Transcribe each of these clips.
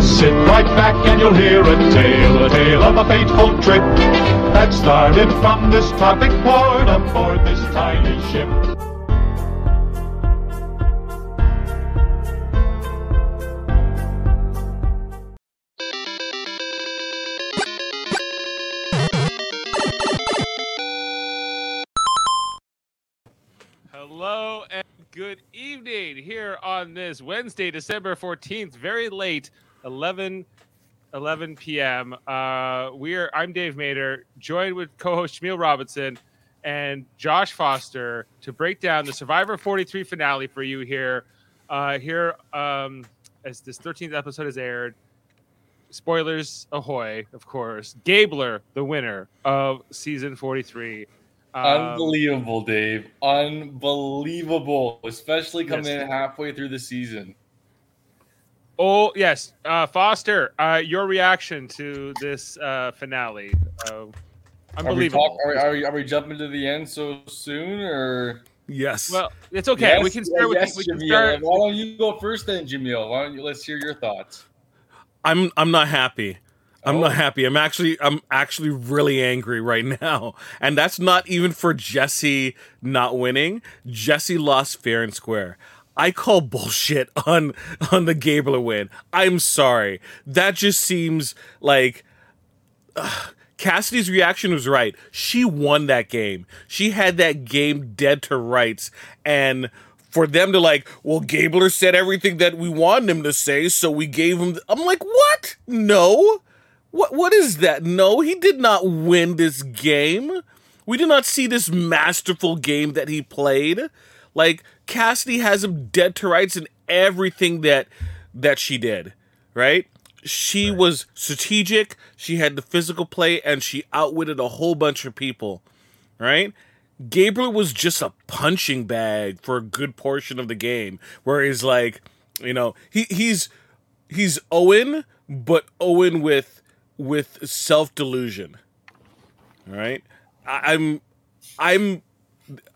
Just sit right back and you'll hear a tale, a tale of a fateful trip that started from this tropic port aboard this tiny ship. Hello and good evening here on this Wednesday, December 14th, very late, 11 11 p.m. Uh, we are I'm Dave Mader, joined with co-host Jameel Robinson and Josh Foster to break down the Survivor 43 finale for you here. Uh, here um, as this 13th episode has aired. Spoilers ahoy, of course. Gabler, the winner of season 43. Um, Unbelievable, Dave. Unbelievable, especially coming Yes. in halfway through the season. Oh yes, uh, Foster, uh, your reaction to this uh, finale? Uh, Are we, unbelievable. talk, are, are, we, are we jumping to the end so soon, or Yes. well, it's okay. we can start with yes, we Jamil. start. Why don't you go first, then, Jamil? Why don't you? Let's hear your thoughts. I'm I'm not happy. I'm Oh. not happy. I'm actually I'm actually really angry right now. And that's not even for Jesse not winning. Jesse lost fair and square. I call bullshit on on the Gabler win. I'm sorry. That just seems like Cassidy's reaction was right. She won that game. She had that game dead to rights. And for them to like, well, Gabler said everything that we wanted him to say, so we gave him. I'm like, what? No. What? What is that? No, he did not win this game. We did not see this masterful game that he played. Like Cassidy has him dead to rights in everything that that she did. Right? She was strategic. She had the physical play, and she outwitted a whole bunch of people. Right? Gabler was just a punching bag for a good portion of the game, where he's like, you know, he he's he's Owen, but Owen with with self delusion. All right, I, I'm I'm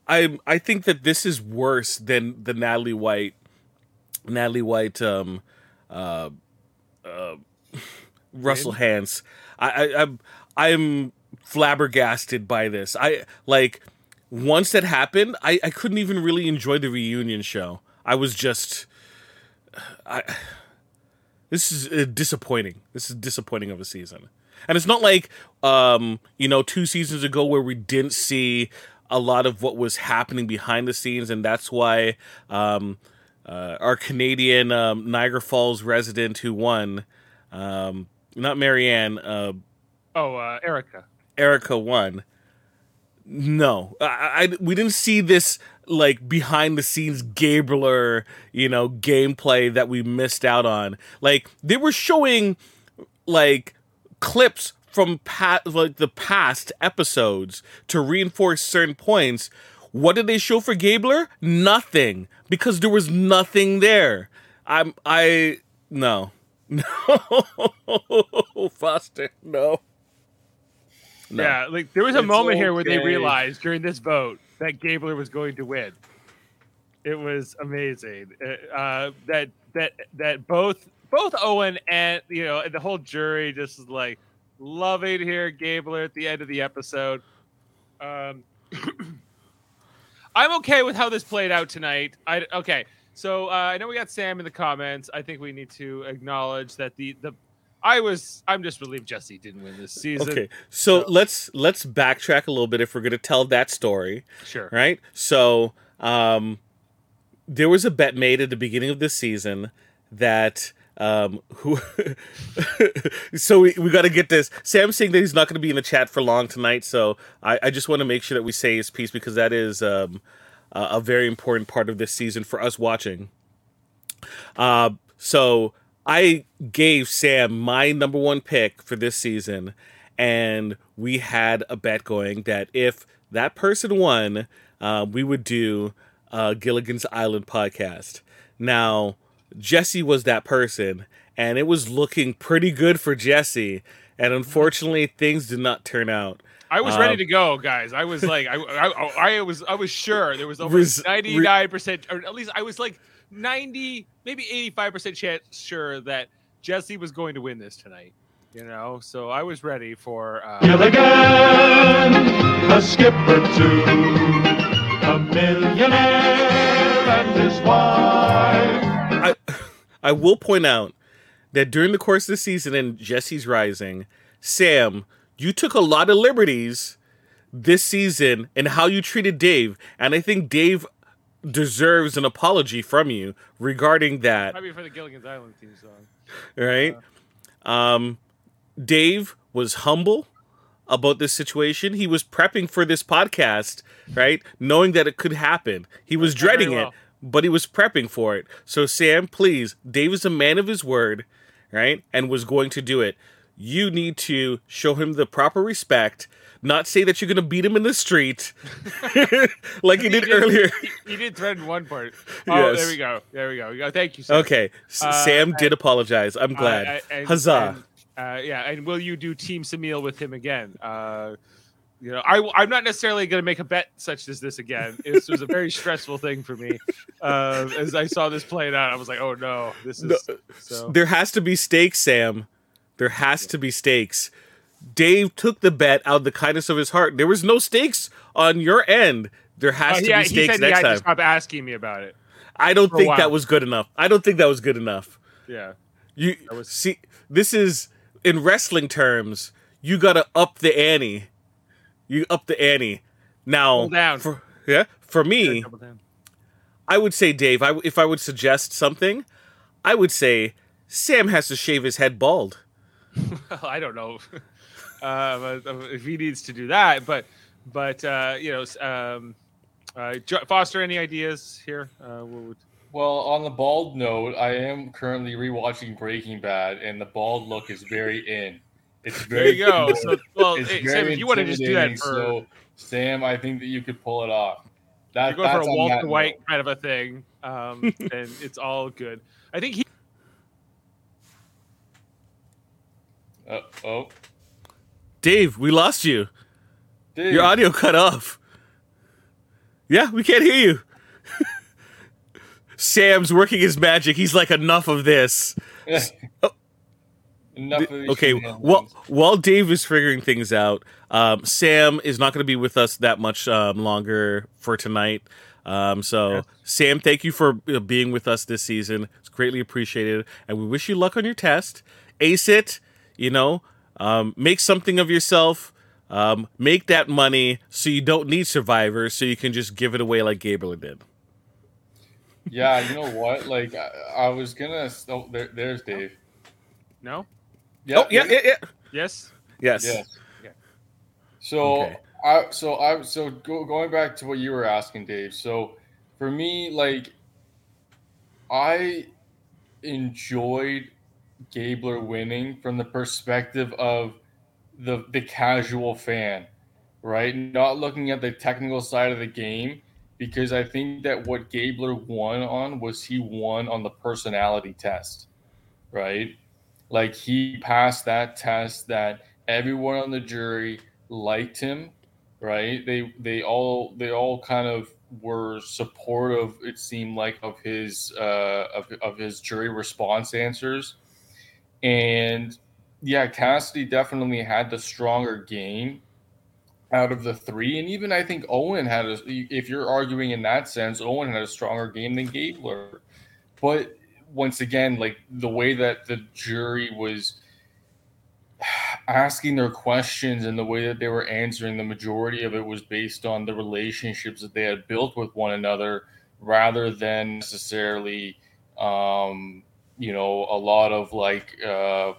I'm I think that this is worse than the Natalie White Natalie White um uh uh Russell Hantz. I, I I'm I'm flabbergasted by this. I like once that happened, I, I couldn't even really enjoy the reunion show. I was just I this is uh, disappointing. This is disappointing of a season. And it's not like um, you know, two seasons ago where we didn't see a lot of what was happening behind the scenes and that's why um uh, our Canadian um, Niagara Falls resident who won, um, not Maryanne, uh, Oh, uh, Erika. Erika won. No, I, I we didn't see this like behind the scenes Gabler, you know, gameplay that we missed out on. Like they were showing like clips from past like the past episodes to reinforce certain points. What did they show for Gabler? Nothing, because there was nothing there. I'm I no. No, Foster, no. No. Yeah, like there was a It's moment here where they realized during this vote that Gabler was going to win. It was amazing uh, uh, that that that both both Owen and you know and the whole jury just was like loving here Gabler at the end of the episode. Um, I'm okay with how this played out tonight. I okay. So uh, I know we got Sam in the comments. I think we need to acknowledge that the the I was I'm just relieved Jesse didn't win this season. Okay, so So- let's let's backtrack a little bit if we're going to tell that story, Sure. right? So, um, there was a bet made at the beginning of this season that um who so we, we got to get this sam's saying that he's not going to be in the chat for long tonight so i, I just want to make sure that we say his piece because that is um a, a very important part of this season for us watching uh, so I gave Sam my number one pick for this season, and we had a bet going that if that person won, uh, we would do uh, Gilligan's Island podcast. Now, Jesse was that person, and it was looking pretty good for Jesse. And unfortunately, things did not turn out. I was ready Um, to go, guys. I was like, I, I, I was, I was sure there was over ninety nine percent, or at least I was like ninety, maybe eighty five percent chance sure that Jesse was going to win this tonight. You know, so I was ready for. Uh, Gilligan, a skipper too, a millionaire and his wife. I I will point out that during the course of the season in Jesse's Rising, Sam, you took a lot of liberties this season in how you treated Dave, and I think Dave deserves an apology from you regarding that. Maybe for the Gilligan's Island theme song. Right? Um, Dave was humble about this situation. He was prepping for this podcast, right? Knowing that it could happen. He was dreading well. it, but he was prepping for it. So, Sam, please, Dave is a man of his word, right? And was going to do it. You need to show him the proper respect, not say that you're going to beat him in the street like you did earlier. He did threaten one part. Oh, Yes. there we go. There we go. We go. Thank you. Sir. Okay, Uh, Sam did apologize. I'm Uh, glad. and- Huzzah. and, uh, yeah, and will you do Team Samil with him again? You know, I, I'm not necessarily going to make a bet such as this again. This was a very stressful thing for me. Uh, as I saw this playing out, I was like, "Oh no, this is." No, so. There has to be stakes, Sam. There has to be stakes. Dave took the bet out of the kindness of his heart. There was no stakes on your end. There has Uh, to he, be he stakes said he next had to time. stop asking me about it. I don't think that was good enough. I don't think that was good enough. Yeah. You was- see, this is in wrestling terms. You gotta up the ante. You up the ante. Now, down. For, yeah, for me, I would say, Dave. I, if I would suggest something, I would say Sam has to shave his head bald. I don't know uh, if he needs to do that, but but uh, you know, um, uh, Foster, any ideas here? Uh, what would, Well, on the bald note, I am currently rewatching Breaking Bad, and the bald look is very in. It's there you go. So, well, hey, Sam, if you want to just do that intimidating, for so Sam, I think that you could pull it off. That, you go for that's a on Walter White note. kind of a thing, um, and it's all good. I think he. Uh, oh, Dave, we lost you. dude. Your audio cut off. Yeah, we can't hear you. Sam's working his magic. He's like, enough of this. Enough of these Okay, well, while Dave is figuring things out, um, Sam is not going to be with us that much um, longer for tonight. Um, so, Yes. Sam, thank you for uh, being with us this season. It's greatly appreciated, and we wish you luck on your test. Ace it, you know, um, make something of yourself. Um, make that money so you don't need survivors, so you can just give it away like Gabler did. yeah, you know what? Like, I, I was gonna. Oh, there, there's Dave. No. Oh, yeah, yeah, yeah. Yes. Yes. Yes. Yeah. So Okay. I so I so go, going back to what you were asking, Dave. So for me, like I enjoyed Gabler winning from the perspective of the the casual fan, right? Not looking at the technical side of the game, because I think that what Gabler won on was he won on the personality test, right? Like he passed that test that everyone on the jury liked him, right? They they all they all kind of were supportive. It seemed like of his uh, of of his jury response answers, and yeah, Cassidy definitely had the stronger game out of the three, and even I think Owen had a. If you're arguing in that sense, Owen had a stronger game than Gabler, but once again, like the way that the jury was asking their questions and the way that they were answering, the majority of it was based on the relationships that they had built with one another rather than necessarily, um, you know, a lot of like, uh,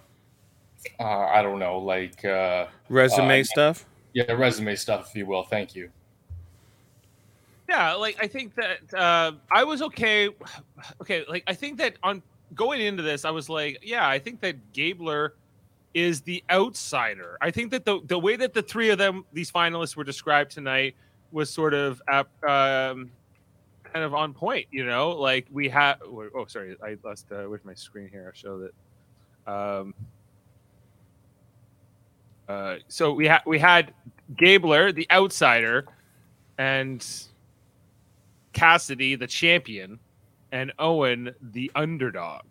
uh, I don't know, like, uh, Resume Uh, stuff. yeah, resume stuff, if you will. Thank you. Yeah, like I think that uh, I was okay. Okay, like I think that on going into this, I was like, yeah, I think that Gabler is the outsider. I think that the the way that the three of them, these finalists, were described tonight, was sort of um, kind of on point. You know, like we had. Oh, sorry, I lost. Uh, where's my screen here? I'll show that. Um, uh, so we had we had Gabler, the outsider, and Cassidy, the champion, and Owen, the underdog.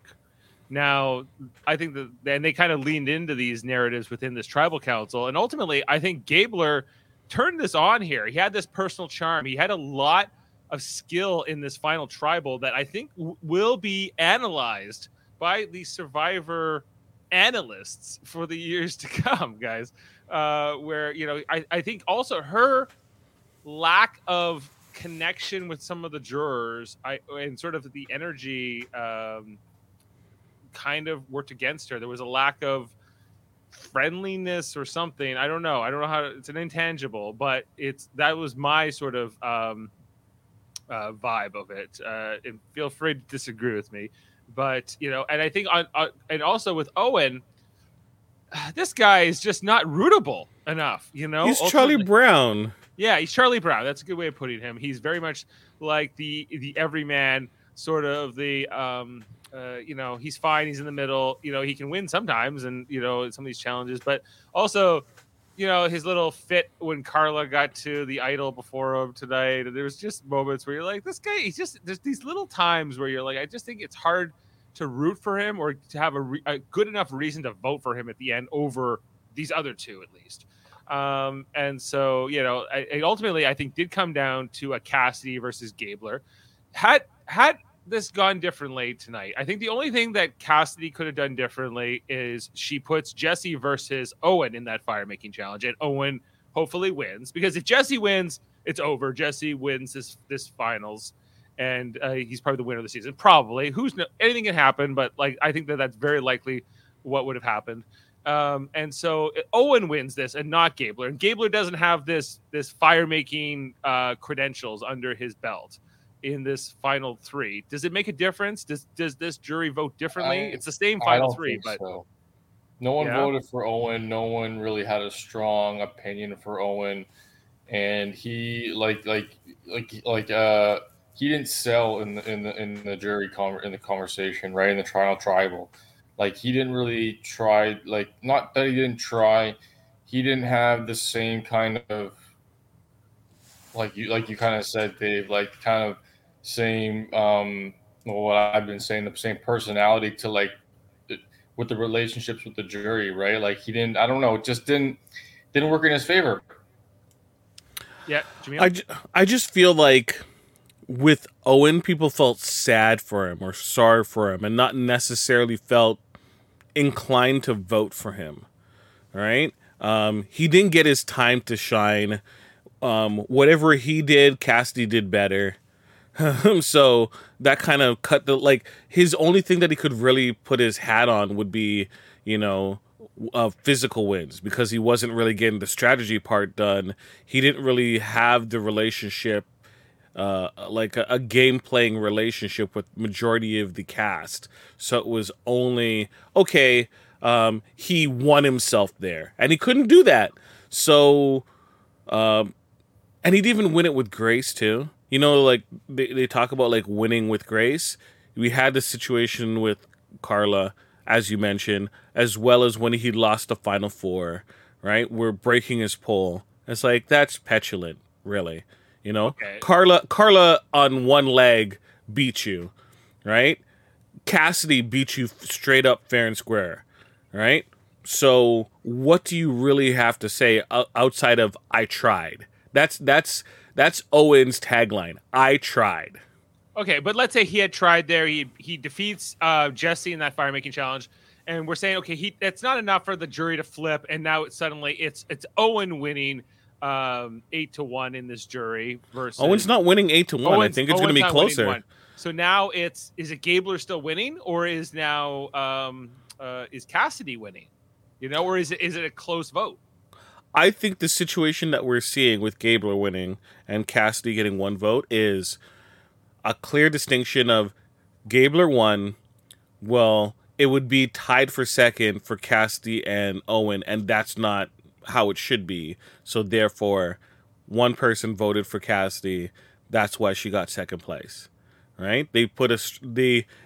Now, I think that, and they kind of leaned into these narratives within this tribal council. And ultimately, I think Gabler turned this on here. He had this personal charm. He had a lot of skill in this final tribal that I think w- will be analyzed by the survivor analysts for the years to come, guys. Uh, where, you know, I, I think also her lack of connection with some of the jurors I, and sort of the energy um, kind of worked against her. There was a lack of friendliness or something. I don't know. I don't know how to, it's an intangible, but it's that was my sort of um, uh, vibe of it. Uh, and feel free to disagree with me, but you know, and I think on, on and also with Owen, this guy is just not rootable enough. You know, He's Charlie Brown. Yeah, he's Charlie Brown. That's a good way of putting him. He's very much like the the everyman sort of the um uh, you know he's fine. He's in the middle. You know he can win sometimes, and you know some of these challenges, but also you know his little fit when Karla got to the idol before him tonight. There was just moments where you're like, this guy. He's just there's these little times where you're like, I just think it's hard to root for him or to have a, re- a good enough reason to vote for him at the end over these other two at least. Um, and so, you know, I, it ultimately, I think, did come down to a Cassidy versus Gabler. Had had this gone differently tonight, I think the only thing that Cassidy could have done differently is she puts Jesse versus Owen in that fire making challenge, and Owen hopefully wins because if Jesse wins, it's over. Jesse wins this this finals, and uh, he's probably the winner of the season. Probably, who's no, anything can happen, but like I think that that's very likely what would have happened. Um, and so Owen wins this and not Gabler. And Gabler doesn't have this this fire making uh, credentials under his belt in this final three. Does it make a difference? Does does this jury vote differently? I- it's the same final three, but so. No one Yeah? voted for Owen. No one really had a strong opinion for Owen, and he like like like like uh he didn't sell in the in the in the jury con in the conversation right in the trial tribal, like he didn't really try like not that he didn't try, he didn't have the same kind of like you like you kind of said Dave like kind of same um well, what I've been saying the same personality to like with the relationships with the jury, right? Like he didn't, I don't know, it just didn't didn't work in his favor. yeah, Jamil? I, ju- I just feel like with Owen, people felt sad for him or sorry for him and not necessarily felt inclined to vote for him. All right. Um, he didn't get his time to shine. Um, whatever he did, Cassidy did better. so that kind of cut the like his only thing that he could really put his hat on would be you know uh, physical wins because he wasn't really getting the strategy part done he didn't really have the relationship uh, like a, a game playing relationship with majority of the cast. So it was only okay um, he won himself there. And he couldn't do that. So um, and he'd even win it with grace too. You know like they, they talk about like winning with grace. We had the situation with karla as you mentioned as well as when he lost the final four right? We're breaking his pole it's like that's petulant really you know Okay. karla karla on one leg beat you right cassidy beat you straight up fair and square right so what do you really have to say outside of i tried that's that's that's Owen's tagline. I tried. Okay, but let's say he had tried there. He he defeats uh, Jesse in that fire making challenge, and we're saying okay, he that's not enough for the jury to flip, and now it's suddenly it's it's Owen winning um, eight to one in this jury versus Owen's not winning eight to one. I think it's going to be closer. So now it's is it Gabler still winning, or is now um, uh, is Cassidy winning? You know, or is it is it a close vote? I think the situation that we're seeing with Gabler winning and Cassidy getting one vote is a clear distinction of Gabler won. Well, it would be tied for second for Cassidy and Owen, and that's not how it should be. So therefore, one person voted for Cassidy. That's why she got second place. Right? They put a they.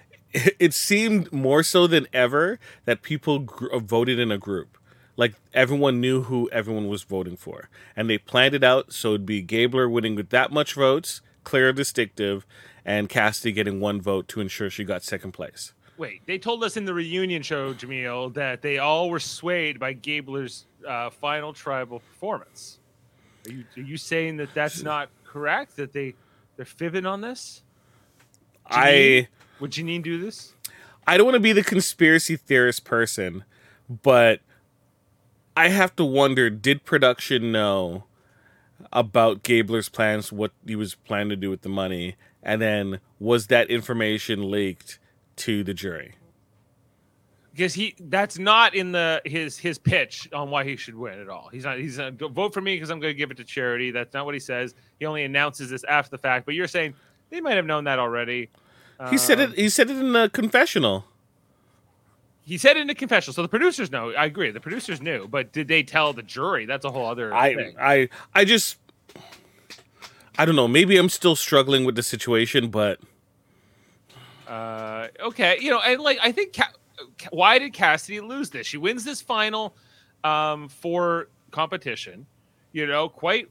It seemed more so than ever that people gr- voted in a group like everyone knew who everyone was voting for and they planned it out so it'd be gabler winning with that much votes clear distinctive and cassidy getting one vote to ensure she got second place wait, they told us in the reunion show, Jameel, that they all were swayed by Gabler's uh, final tribal performance. Are you are you saying that that's not correct? That they they're fibbing on this? I Would Jeanine do this? I don't want to be the conspiracy theorist person, but I have to wonder: Did production know about Gabler's plans, what he was planning to do with the money, and then was that information leaked to the jury? because he that's not in the his his pitch on why he should win at all. He's not he's not vote for me because I'm going to give it to charity. That's not what he says. He only announces this after the fact. But you're saying they might have known that already. He said it. He said it in the confessional. He said it in the confessional, so the producers know. I agree. The producers knew, but did they tell the jury? That's a whole other I, thing. I, I just, I don't know. Maybe I'm still struggling with the situation, but Uh, okay, you know, and like I think, Ca- why did Cassidy lose this? She wins this final um, for competition, you know, quite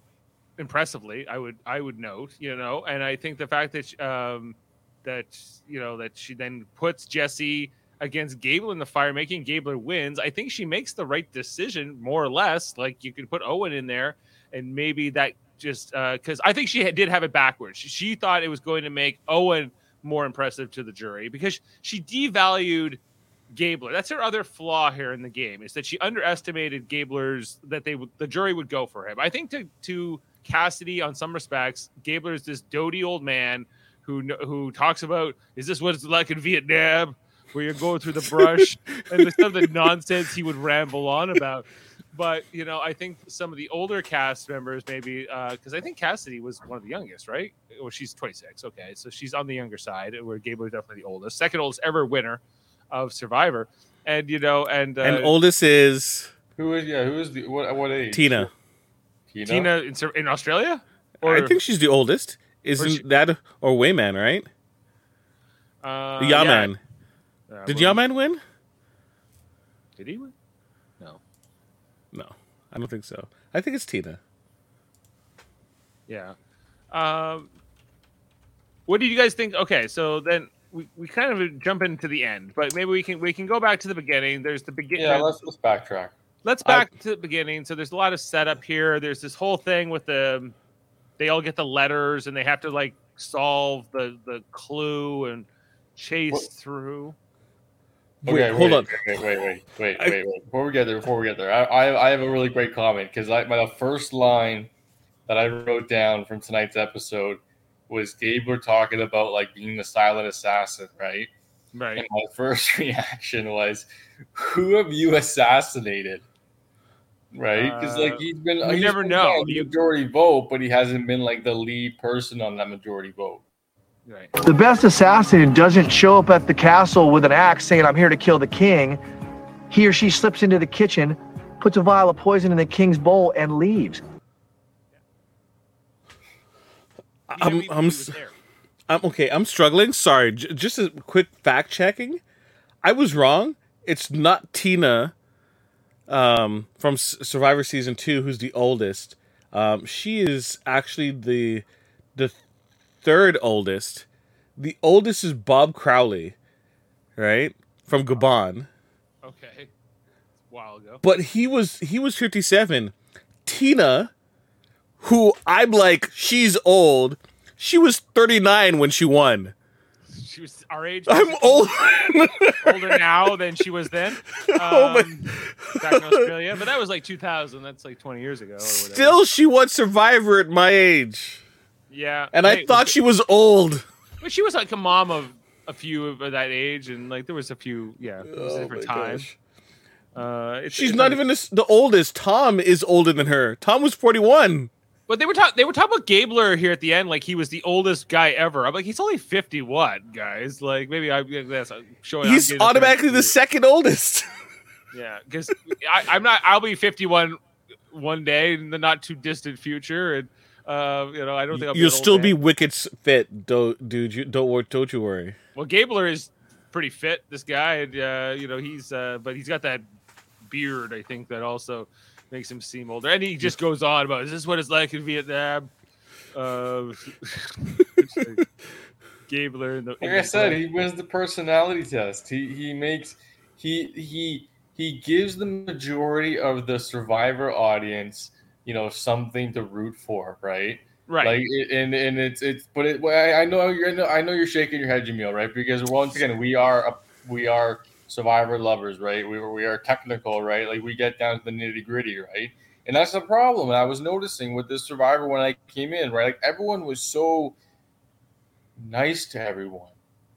impressively. I would I would note, you know, and I think the fact that she- um, that you know that she then puts Jesse against Gabler in the fire, making Gabler wins. I think she makes the right decision, more or less. Like you could put Owen in there, and maybe that just because I think she did have it backwards. She thought it was going to make Owen more impressive to the jury because she devalued Gabler. That's her other flaw here in the game is that she underestimated Gabler's that they would the jury would go for him. I think to to Cassidy on some respects, Gabler is this doty old man who who talks about is this what it's like in Vietnam where you're going through the brush and the stuff the nonsense he would ramble on about. But you know, I think some of the older cast members maybe uh because I think Cassidy was one of the youngest, right? Well, she's 26. Okay, so she's on the younger side, where Gabler is definitely the oldest, second oldest ever winner of Survivor, and you know, and uh, and oldest is Who is yeah? Who is the what? What age? Tina. Tina. Tina in, Sur- in Australia. I think she's the oldest. Isn't she- that or Wayman right? uh, The yeah. Yaman. Uh, Did Yaman win? Did he win? No. No, I don't think so. I think it's Tina. Yeah. Um, what did you guys think? Okay, so then we, we kind of jump into the end, but maybe we can we can go back to the beginning. There's the beginning. Yeah, let's let's backtrack. let's back to the beginning. So there's a lot of setup here. There's this whole thing with the they all get the letters and they have to like solve the the clue and chase What- through. Okay, Wait, hold wait, on. Wait, wait, wait, wait, I- wait, wait. Before we get there, before we get there, I, I, I have a really great comment because I my the first line that I wrote down from tonight's episode was Gabler talking about like being the silent assassin, right? Right. And my first reaction was, "Who have you assassinated?" Right? Because Uh, like he's been, we he's never been know. the majority vote, but he hasn't been like the lead person on that majority vote. Right. The best assassin doesn't show up at the castle with an axe saying, I'm here to kill the king. He or she slips into the kitchen, puts a vial of poison in the king's bowl, and leaves. I'm, I'm, know he was s- there. I'm okay. I'm struggling. Sorry. J- just a quick fact checking. I was wrong. It's not Tina um, from S- Survivor season two, who's the oldest. Um, she is actually the the third oldest. The oldest is Bob Crowley, right from Gabon. Okay. A while ago. But he was he was 57. Tina, who I'm like, she's old. She was 39 when she won. She was our age. I'm old. older now than she was then. Oh my- Um, back in Australia, but that was like 2000. That's like 20 years ago. Or. Still, she won Survivor at my age, yeah. and I Hey, thought she was old. but she was like a mom of a few of that age, and like there was a few. Yeah, it was a Oh different my time. gosh. Uh, it's, She's it's not under- even the, the oldest. Tom is older than her. Tom was 41. But they were talking. They were talking about Gabler here at the end, like he was the oldest guy ever. I'm like, he's only 51, guys. Like maybe I that's showing. I'm He's automatically the second oldest. Yeah, because I'm not. I'll be 51 one day in the not too distant future, and uh, you know, I don't think I'll You'll an still man. be wicked fit, do, dude. You, don't wor- don't you worry. Well, Gabler is pretty fit. This guy, and uh, you know, he's uh, but he's got that beard. I think that also makes him seem older. And he just goes on about, "Is this what it's like in Vietnam?" Uh, Gabler in the. Like I said, he wins the personality test. He he makes he he he gives the majority of the survivor audience, you know, something to root for, right? right. Like and and it's it's but it I, I know you're I know, I know you're shaking your head, Jamil, right? Because once again, we are a, we are survivor lovers, right? We we are technical, right? Like we get down to the nitty gritty, right? And that's the problem. And I was noticing with this survivor when I came in, right? Like everyone was so nice to everyone.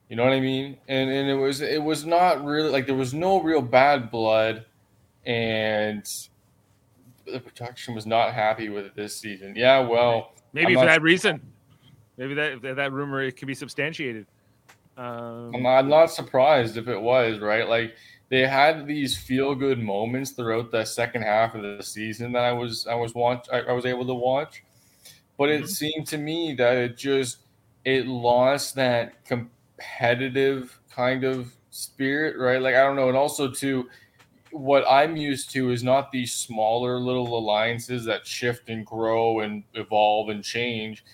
You know what I mean? And and it was it was not really like there was no real bad blood, and the production was not happy with it this season. Yeah, well, Maybe I'm for that reason. Maybe that that, rumor it could be substantiated. Um, I'm not, I'm not surprised if it was right. Like they had these feel good moments throughout the second half of the season that I was I was watch I, I was able to watch, but it Mhm. seemed to me that it just it lost that competitive kind of spirit, right? Like I don't know, and also too, what I'm used to is not these smaller little alliances that shift and grow and evolve and change.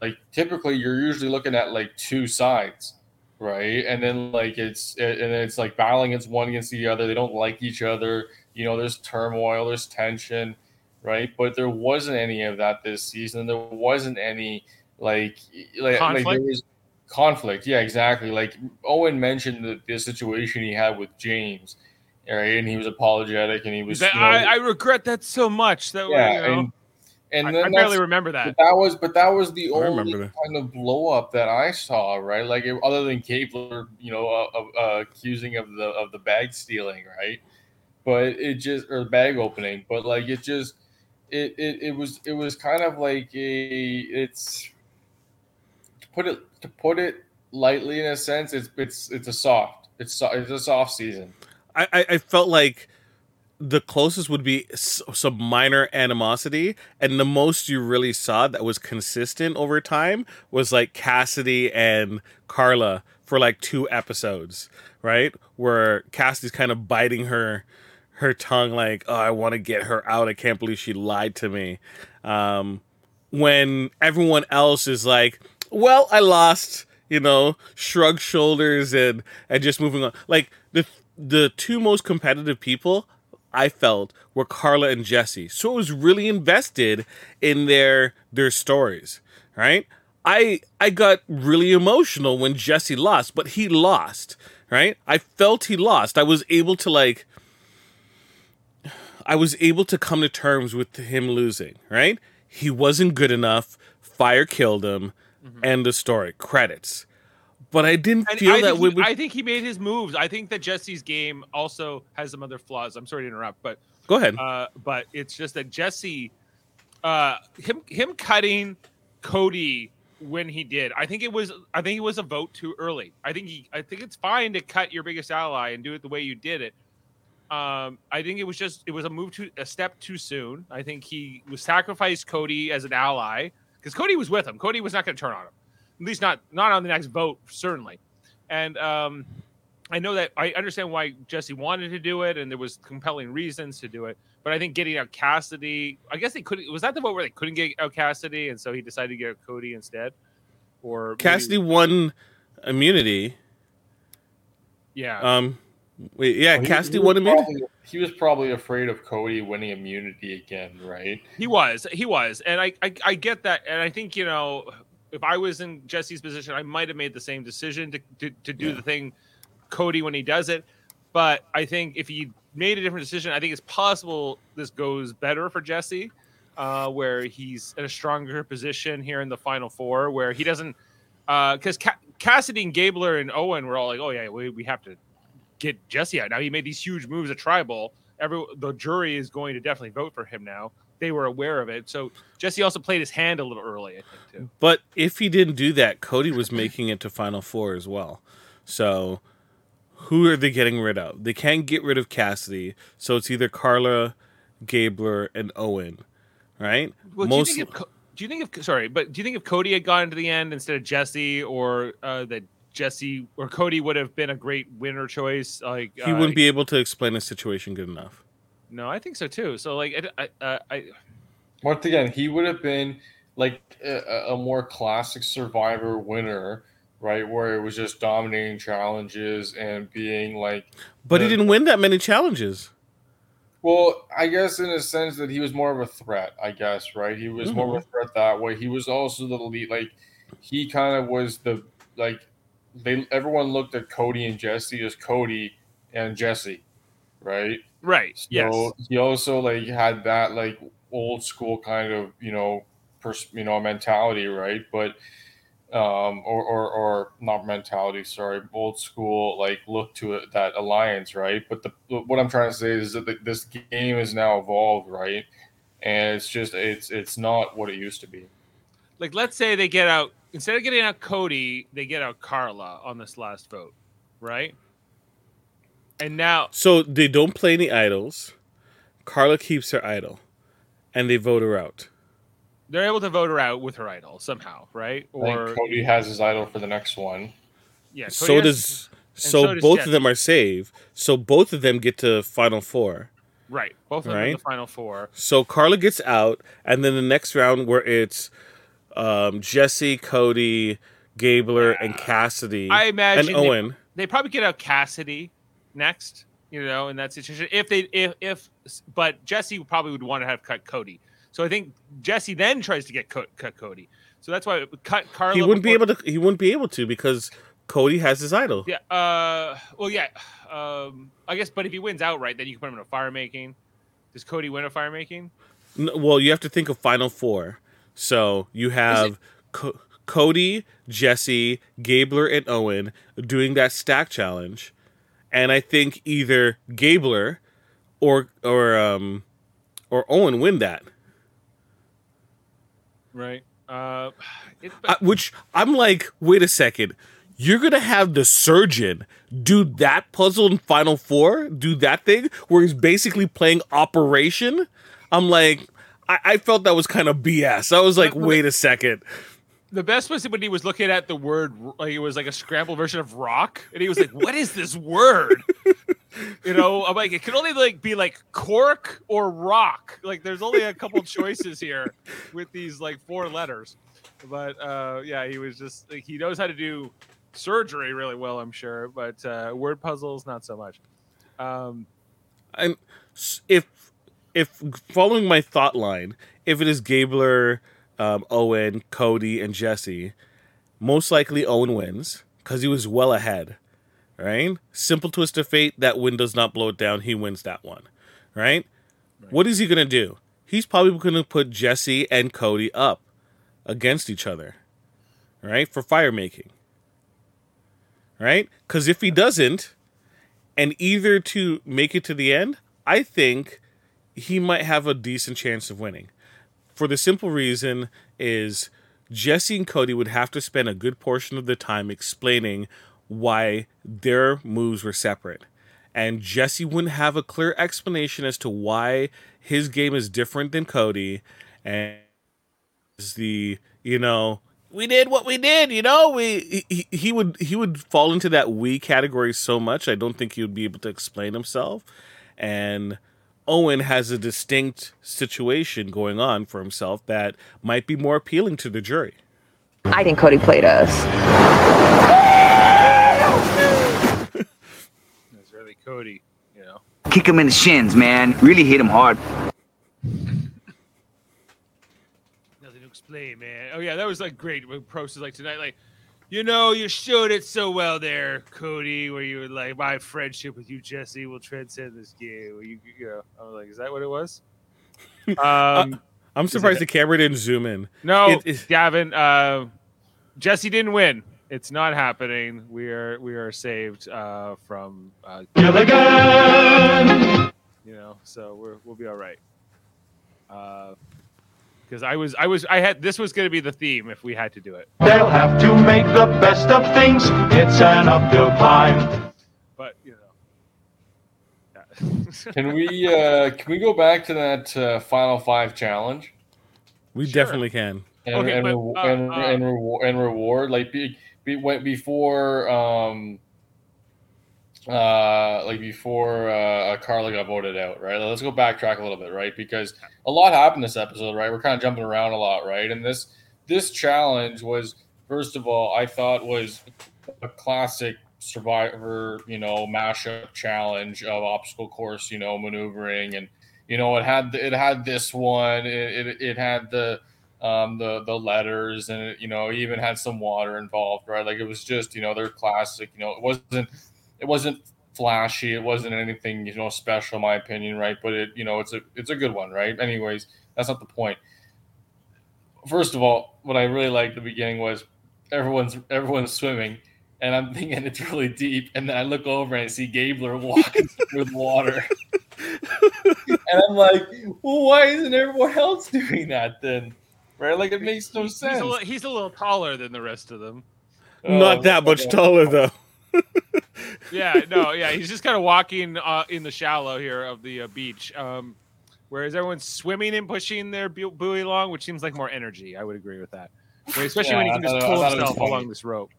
Like typically, you're usually looking at like two sides right? And then like it's and then it's like battling against one against the other. They don't like each other. You know, there's turmoil, there's tension, right? But there wasn't any of that this season. There wasn't any like like, like there Conflict? was conflict. Yeah, exactly. Like Owen mentioned the, the situation he had with James, right? And he was apologetic and he was that- you know, I, I regret that so much. That yeah, you know, and and I, then I barely remember that. that was, but that was the I only remember that. kind of blow up that I saw, right? Like it- other than Gabler, you know, uh, uh, uh, accusing of the of the bag stealing, right? But it just or bag opening, but like it just it it, it was it was kind of like a it's to put it to put it lightly in a sense, it's it's it's a soft it's so- it's a soft season. I, I, felt like the closest would be some minor animosity, and the most you really saw that was consistent over time was like Cassidy and Karla for like two episodes, right? Where Cassidy's kind of biting her her tongue, like, "Oh, I want to get her out. I can't believe she lied to me." Um, when everyone else is like, "Well, I lost," you know, shrug shoulders and and just moving on. Like the the two most competitive people I felt were Karla and Jesse. So I was really invested in their their stories, right? I I got really emotional when Jesse lost, but he lost, right? I felt he lost. I was able to like I was able to come to terms with him losing, right? He wasn't good enough. Fire killed him. Mm-hmm. End of story. Credits. But I didn't And feel I, that he. I think he made his moves. I think that Jesse's game also has some other flaws. I'm sorry to interrupt, but Go ahead. uh, but it's just that Jesse, uh, him him cutting Cody when he did, I think it was I think it was a vote too early. I think he I think it's fine to cut your biggest ally and do it the way you did it. Um, I think it was just it was a move to a step too soon. I think he was sacrificed Cody as an ally because Cody was with him. Cody was not going to turn on him, at least not not on the next vote certainly. And um, I know that I understand why Jesse wanted to do it, and there was compelling reasons to do it. But I think getting out Cassidy, I guess they couldn't. Was that the vote where they couldn't get out Cassidy, and so he decided to get out Cody instead? Or maybe- Cassidy won immunity. yeah, Um, wait, yeah, Well, Cassidy he was won immunity. probably- He was probably afraid of Cody winning immunity again, right? He was, he was, and I, I, I get that, and I think you know, if I was in Jesse's position, I might have made the same decision to to, to do Yeah. the thing, Cody when he does it. But I think if he made a different decision, I think it's possible this goes better for Jesse, uh, where he's in a stronger position here in the final four, where he doesn't, because Ca- Cassidy and Gabler and Owen were all like, oh yeah, we, we have to get Jesse out now. He made these huge moves at Tribal. Every the jury is going to definitely vote for him now. They were aware of it. So Jesse also played his hand a little early, I think, too. But if he didn't do that, Cody was making it to Final Four as well. So who are they getting rid of? They can't get rid of Cassidy, so it's either Karla, Gabler, and Owen, right? Well, Most do you think if Co- do you think if sorry, but do you think if Cody had gotten to the end instead of Jesse, or uh, that Jesse or Cody would have been a great winner choice? Like he uh, wouldn't be able to explain his situation good enough. No, I think so too. So like, I, I, uh, I Once again, he would have been like a, a more classic Survivor winner, right? Where it was just dominating challenges and being like, But he didn't win that many challenges. well, I guess in a sense that he was more of a threat, I guess, right? He was more of a threat that way. He was also the lead, like he kind of was the like they everyone looked at Cody and Jesse as Cody and Jesse, right? Right. So yes. he also like had that like old school kind of you know pers- you know mentality, right? But um or, or or not mentality, sorry, old school like look to it that alliance, right? But the what I'm trying to say is that the, this game is now evolved, right? And it's just it's it's not what it used to be. Like, let's say they get out instead of getting out Cody, they get out Karla on this last vote, right? And now, So they don't play any idols. Karla keeps her idol, and they vote her out. they're able to vote her out with her idol somehow, right? Or Cody has his idol for the next one. yeah, Cody so has- does so, so does both Jesse. of them are saved. So both of them get to final four. right. Both of them in Right. the final four. So Karla gets out, and then the next round where it's um, Jesse, Cody, Gabler, and Cassidy, I imagine and they- Owen. They probably get out Cassidy next, you know, in that situation. If they if if but Jesse probably would want to have cut Cody. So I think Jesse then tries to get cut, cut Cody. So that's why it would cut Karla. He wouldn't be able to. He wouldn't be able to because Cody has his idol. Yeah. Uh. Well, yeah. Um. I guess, but if he wins outright, then you can put him in a fire making. Does Cody win a fire making? N- Well, you have to think of final four. So you have Co- Cody, Jesse, Gabler, and Owen doing that stack challenge, and I think either Gabler or or um or Owen win that. Right. Uh. It, I, which I'm like, wait a second. You're gonna have the surgeon do that puzzle in Final Four, do that thing where he's basically playing Operation. I'm like, I, I felt that was kind of BS. I was like, wait a second. The best was when he was looking at the word like it was like a scrambled version of rock, and he was like, "What is this word?" you know, I'm like, it could only like be like cork or rock. Like, there's only a couple choices here with these like four letters. But uh, yeah, he was just like he knows how to do surgery really well, I'm sure, but uh, word puzzles not so much. Um, s- if if following my thought line, if it is Gabler, um, Owen, Cody, and Jesse, most likely Owen wins because he was well ahead. Right? Simple twist of fate. That win does not blow it down. He wins that one. Right? What is he gonna do? He's probably gonna put Jesse and Cody up against each other. Right? For fire making. Right? Because if he doesn't, and either to make it to the end, I think he might have a decent chance of winning. For the simple reason is Jesse and Cody would have to spend a good portion of the time explaining why their moves were separate. And Jesse wouldn't have a clear explanation as to why his game is different than Cody and the, you know, we did what we did, you know. We he, he would he would fall into that we category so much. I don't think he would be able to explain himself. And Owen has a distinct situation going on for himself that might be more appealing to the jury. I think Cody played us. it's really Cody, you know. Kick him in the shins, man. Really hit him hard. Nothing to explain, man. Oh yeah, that was like great. When Probst is like tonight, like, you know, you showed it so well there, Cody, where you were like, my friendship with you, Jesse, will transcend this game. Where you, you know, I was like, is that what it was? Um, I'm surprised the camera didn't zoom in. no, it- it- Gavin, uh, Jesse didn't win. It's not happening. We are we are saved uh, from uh, Gilligan! you know, so we're we'll be all right. Because I was I was I had this was going to be the theme if we had to do it. They'll have to make the best of things. It's an uphill climb. but you know. Yeah. Can we uh, can we go back to that uh, final five challenge? We Sure. definitely can. and Okay, and, but, uh, and, uh, and, reward, and reward like be, be, went before um uh like before uh Karla got voted out, right? Let's go backtrack a little bit, right? Because a lot happened this episode, right? We're kind of jumping around a lot, right? And this this challenge was first of all, I thought was a classic survivor, you know, mashup challenge of obstacle course, you know, maneuvering, and you know, it had it had this one, it it, it had the um, the the letters, and it, you know, even had some water involved, right? Like it was just, you know, they're classic. You know, it wasn't it wasn't flashy, it wasn't anything you know special, in my opinion, right? But it, you know, it's a it's a good one, right? Anyways, that's not the point. First of all, what I really liked the beginning was everyone's everyone's swimming, and I'm thinking it's really deep, and then I look over and I see Gabler walking through the water. and I'm like, well, why isn't everyone else doing that then? Right? Like it makes no He's sense. a, li- he's a little taller than the rest of them. Oh, Not that much okay. taller though. Yeah, no, yeah, he's just kind of walking uh, in the shallow here of the uh, beach. Um, whereas everyone's swimming and pushing their bu- buoy along, which seems like more energy. I would agree with that, Right, especially when he Yeah, can just pull thought it was himself along this rope.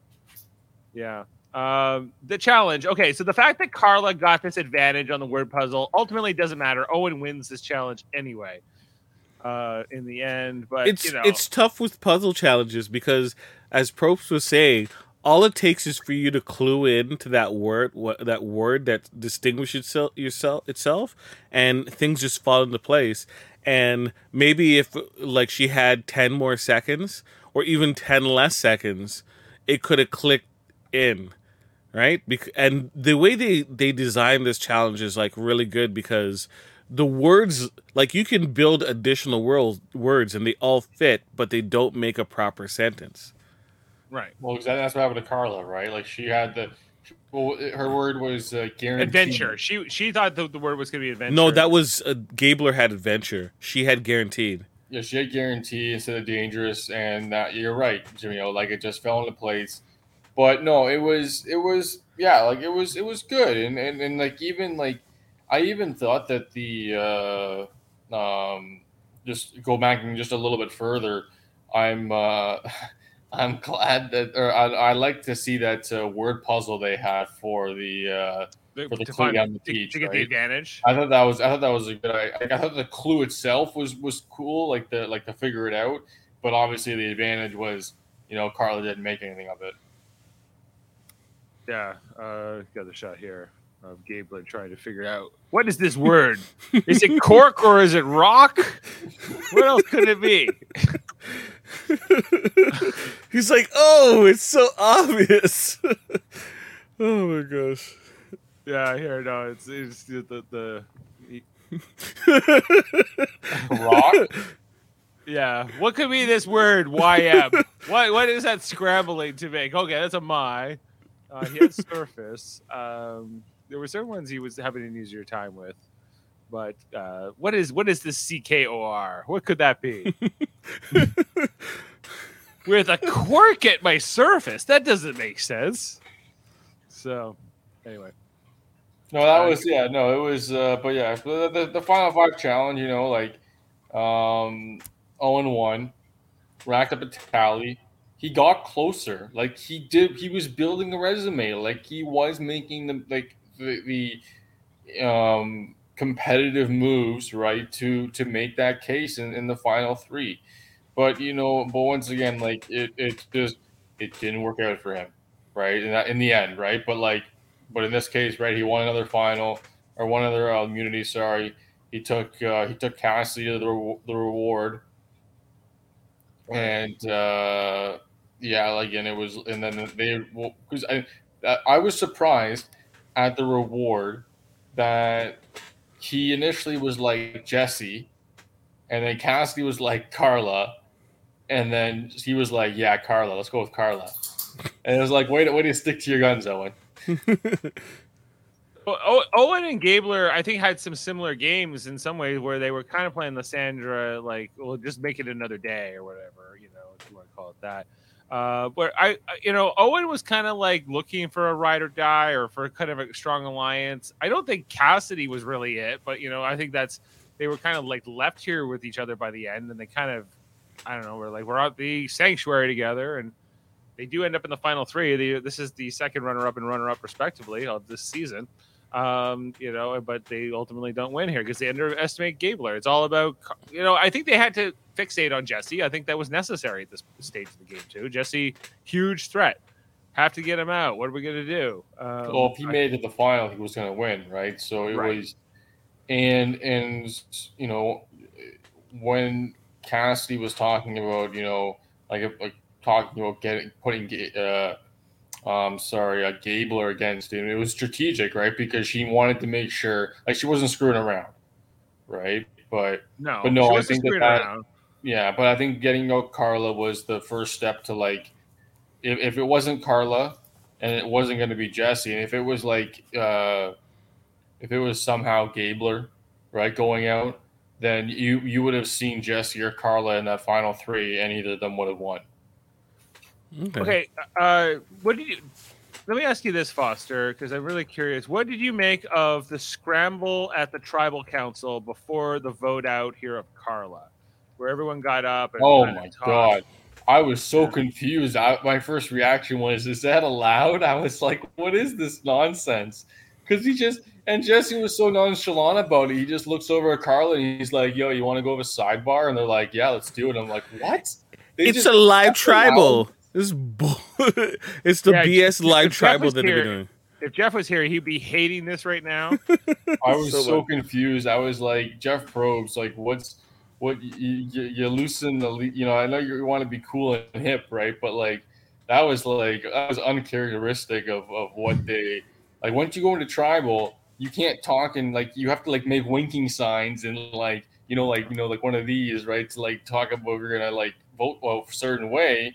Yeah. Um, the challenge. Okay, so the fact that Karla got this advantage on the word puzzle ultimately doesn't matter. Owen wins this challenge anyway. Uh, in the end, but it's you know, it's tough with puzzle challenges because as Probst was saying, all it takes is for you to clue in to that word what that word that distinguishes itself yourself itself and things just fall into place. And maybe if like she had 10 more seconds or even 10 less seconds, it could have clicked in right and the way they they design this challenge is like really good because the words like you can build additional world words and they all fit but they don't make a proper sentence right. Well, exactly. That's what happened to Karla, right? Like she had the, well, her word was uh, guaranteed. Adventure. She she thought the, the word was going to be adventure. no that was uh, gabler had adventure she had guaranteed Yeah, she had guarantee instead of dangerous, and that you're right, Jimmy. You know, like it just fell into place. But no, it was it was yeah, like it was it was good, and and, and like even like I even thought that the uh, um just go back and just a little bit further. I'm uh, I'm glad that or I, I like to see that uh, word puzzle they had for the. Uh, The- for the to, clue find, down the to, beach, to get the advantage. I thought that was I thought that was a good. I, I thought the clue itself was was cool, like the like to figure it out. But obviously, the advantage was you know Karla didn't make anything of it. Yeah, uh, got the shot here of Gabler trying to figure out what is this word? is it cork or is it rock? What else could it be? he's like oh it's so obvious oh my gosh Yeah, here no, it's it's the the, the Rock. yeah. What could be this word? YM. what what is that scrambling to make? Okay, that's a my. Uh, he had surface. Um, there were certain ones he was having an easier time with. But uh, what is what is this CKOR? What could that be? With a quirk at my surface, that doesn't make sense. So, anyway, No, that was yeah. No, it was. Uh, but yeah, the, the the final five challenge. You know, like um, Owen won, racked up a tally. He got closer. Like he did. He was building a resume. Like he was making the like the the um, competitive moves right to to make that case in, in the final three. But you know, but once again, like it it just it didn't work out for him, right? In in the end, right? But like but in this case, right, he won another final or one other uh, immunity. Sorry, he took uh, he took Cassidy to the, re- the reward, and uh, yeah, like and it was, and then they because I I was surprised at the reward that he initially was like Jesse, and then Cassidy was like Karla, and then he was like, yeah, Karla, let's go with Karla, and it was like, wait, way to stick to your guns, Owen. Well, Owen and Gabler, I think, had some similar games in some ways where they were kind of playing Lysandra, like, well, just make it another day or whatever, you know, if you want to call it that. Uh, but I, you know, Owen was kind of like looking for a ride or die or for kind of a strong alliance. I don't think Cassidy was really it, but you know, I think that's they were kind of like left here with each other by the end, and they kind of, I don't know, we're like we're at the sanctuary together, and they do end up in the final three. They, this is the second runner-up and runner-up respectively of this season. Um, you know, but they ultimately don't win here because they underestimate Gabler. It's all about, you know, I think they had to fixate on Jesse. I think that was necessary at this stage of the game too. Jesse, huge threat. Have to get him out. What are we going to do? Um, well, if he I- made it to the final, he was going to win, right? So it Right. was, and and you know, when Cassidy was talking about, you know, like like talking about getting putting, uh, um, sorry, uh, Gabler against him, it was strategic, right? Because she wanted to make sure, like, she wasn't screwing around, right? But no, but no, I think that that- yeah, but I think getting out Karla was the first step to like, if, if it wasn't Karla and it wasn't going to be Jesse, and if it was like, uh, if it was somehow Gabler, right, going out, then you you would have seen Jesse or Karla in that final three, and either of them would have won. Okay, uh, what did you? Let me ask you this, Foster, because I'm really curious. What did you make of the scramble at the tribal council before the vote out here of Karla, where everyone got up? And Oh my talked? god. I was so confused. I, my first reaction was, "Is that allowed?" I was like, "What is this nonsense?" Because he just and Jesse was so nonchalant about it. He just looks over at Karla and he's like, "Yo, you want to go have a sidebar?" And they're like, "Yeah, let's do it." I'm like, "What?" They It's just- a live tribal. allowed? This is bull- it's the Yeah, BS if live Jeff tribal was that they've been doing. If Jeff was here, he'd be hating this right now. I was So so, confused. I was like, Jeff Probst, like, what's what you, you, you loosen the, le- you know, I know you want to be cool and hip, right? But like, that was like, that was uncharacteristic of, of what they, like, once you go into tribal, you can't talk and like, you have to like make winking signs and like, you know, like, you know, like one of these, right? To like talk about we're going to like vote well, a certain way.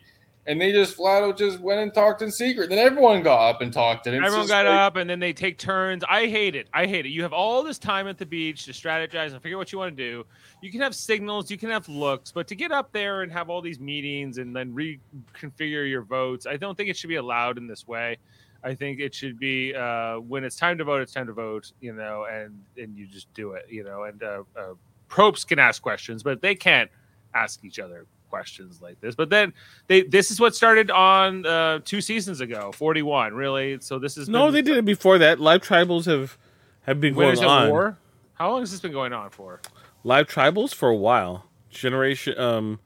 And they just flat out just went and talked in secret. Then everyone got up and talked. And it's Everyone got like- up and then they take turns. I hate it. I hate it. You have all this time at the beach to strategize and figure out what you want to do. You can have signals, you can have looks, but to get up there and have all these meetings and then reconfigure your votes, I don't think it should be allowed in this way. I think it should be uh, when it's time to vote, it's time to vote, you know, and and you just do it, you know. And uh, uh, Probst can ask questions, but they can't ask each other questions like this. But then they this is what started on uh, two seasons ago, forty one, really. So this is No, they did it before that. Live tribals have have been going on. War. How long has this been going on for? Live tribals for a while. Generation um,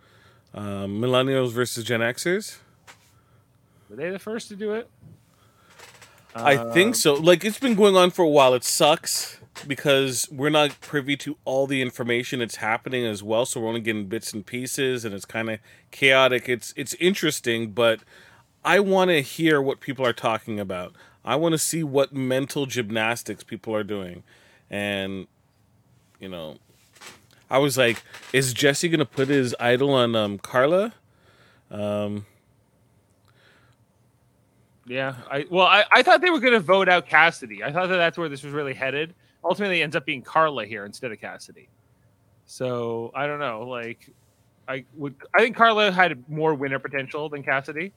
um millennials versus Gen Xers. Were they the first to do it? I Um, think so. Like it's been going on for a while. It sucks because we're not privy to all the information that's happening as well. So we're only getting bits and pieces, and it's kind of chaotic. It's it's interesting, but I want to hear what people are talking about. I want to see what mental gymnastics people are doing, and you know, I was like, is Jesse gonna put his idol on um, Karla? Um, Yeah, I well, I, I thought they were going to vote out Cassidy. I thought that that's where this was really headed. Ultimately, ends up being Karla here instead of Cassidy. So I don't know. Like, I would. I think Karla had more winner potential than Cassidy,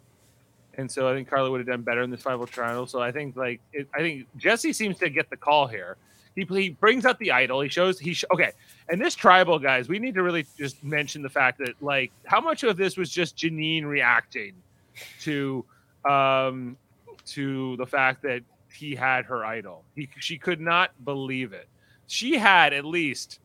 and so I think Karla would have done better in this final trial. So I think like it, I think Jesse seems to get the call here. He, he brings out the idol. He shows he sh- okay. And this tribal guys, we need to really just mention the fact that like how much of this was just Jeanine reacting to um, to the fact that he had her idol. He, she could not believe it. She had at least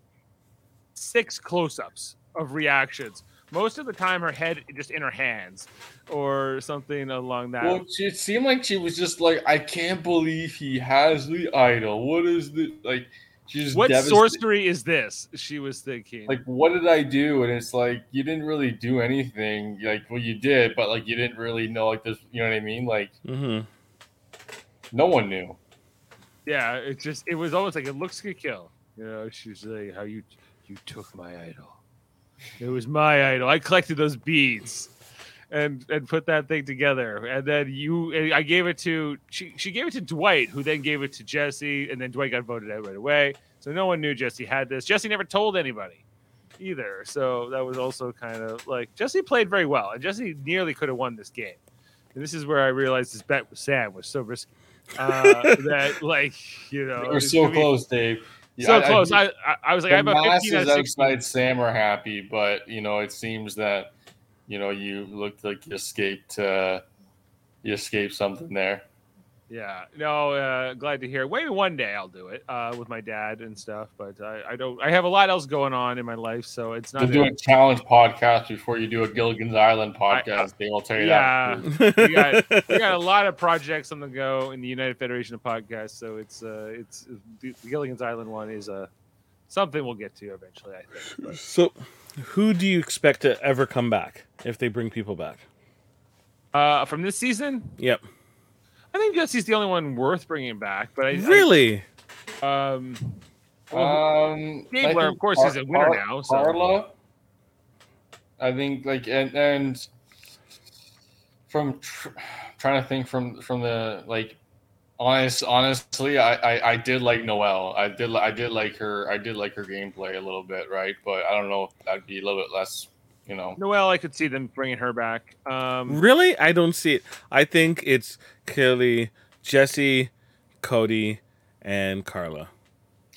six close-ups of reactions. Most of the time, her head just in her hands or something along that. Well, she- it seemed like she was just like, I can't believe he has the idol. What is the like? She's what devastated. sorcery is this? She was thinking. Like, what did I do? And it's like you didn't really do anything. Like, well, you did, but like you didn't really know. Like this, you know what I mean? Like, mhm. No one knew. yeah, it just it was almost like it looks a kill. You know, she's like, "How you you took my idol? It was my idol. I collected those beads." And, and put that thing together, and then you, I gave it to she. She gave it to Dwight, who then gave it to Jesse, and then Dwight got voted out right away. So no one knew Jesse had this. Jesse never told anybody either. So that was also kind of like Jesse played very well, and Jesse nearly could have won this game. And this is where I realized this bet with Sam was so risky. Uh, that like you know, We're so be close, Dave. So I- close. I, I, I was like, I have the a 15 out of outside Sam are happy, but you know, it seems that you know you looked like you escaped. Uh, you escaped something there. Yeah, no, uh, glad to hear. Maybe one day I'll do it uh, with my dad and stuff, but I, I don't. I have a lot else going on in my life, so it's To not. do a challenge podcast before you do a Gilligan's Island I- podcast, they will tell you yeah, that. we got we got a lot of projects on the go in the United Federation of Podcasts, so it's uh, it's the Gilligan's Island one is uh, something we'll get to eventually. I think. But, So, who do you expect to ever come back if they bring people back? uh, from this season, Yep. I think Jesse's the only one worth bringing back. But I Really? I, um, well, Um, I Gabler, think of course, is a winner now, so- Karla, I think like and and from tr- trying to think from from the like honest honestly, I, I I did like Noelle. I did I did like her. I did like her gameplay a little bit, right? But I don't know if that'd be a little bit less. You know, Noelle, I could see them bringing her back. Um, Really? I don't see it. I think it's clearly Jesse, Cody, and Karla.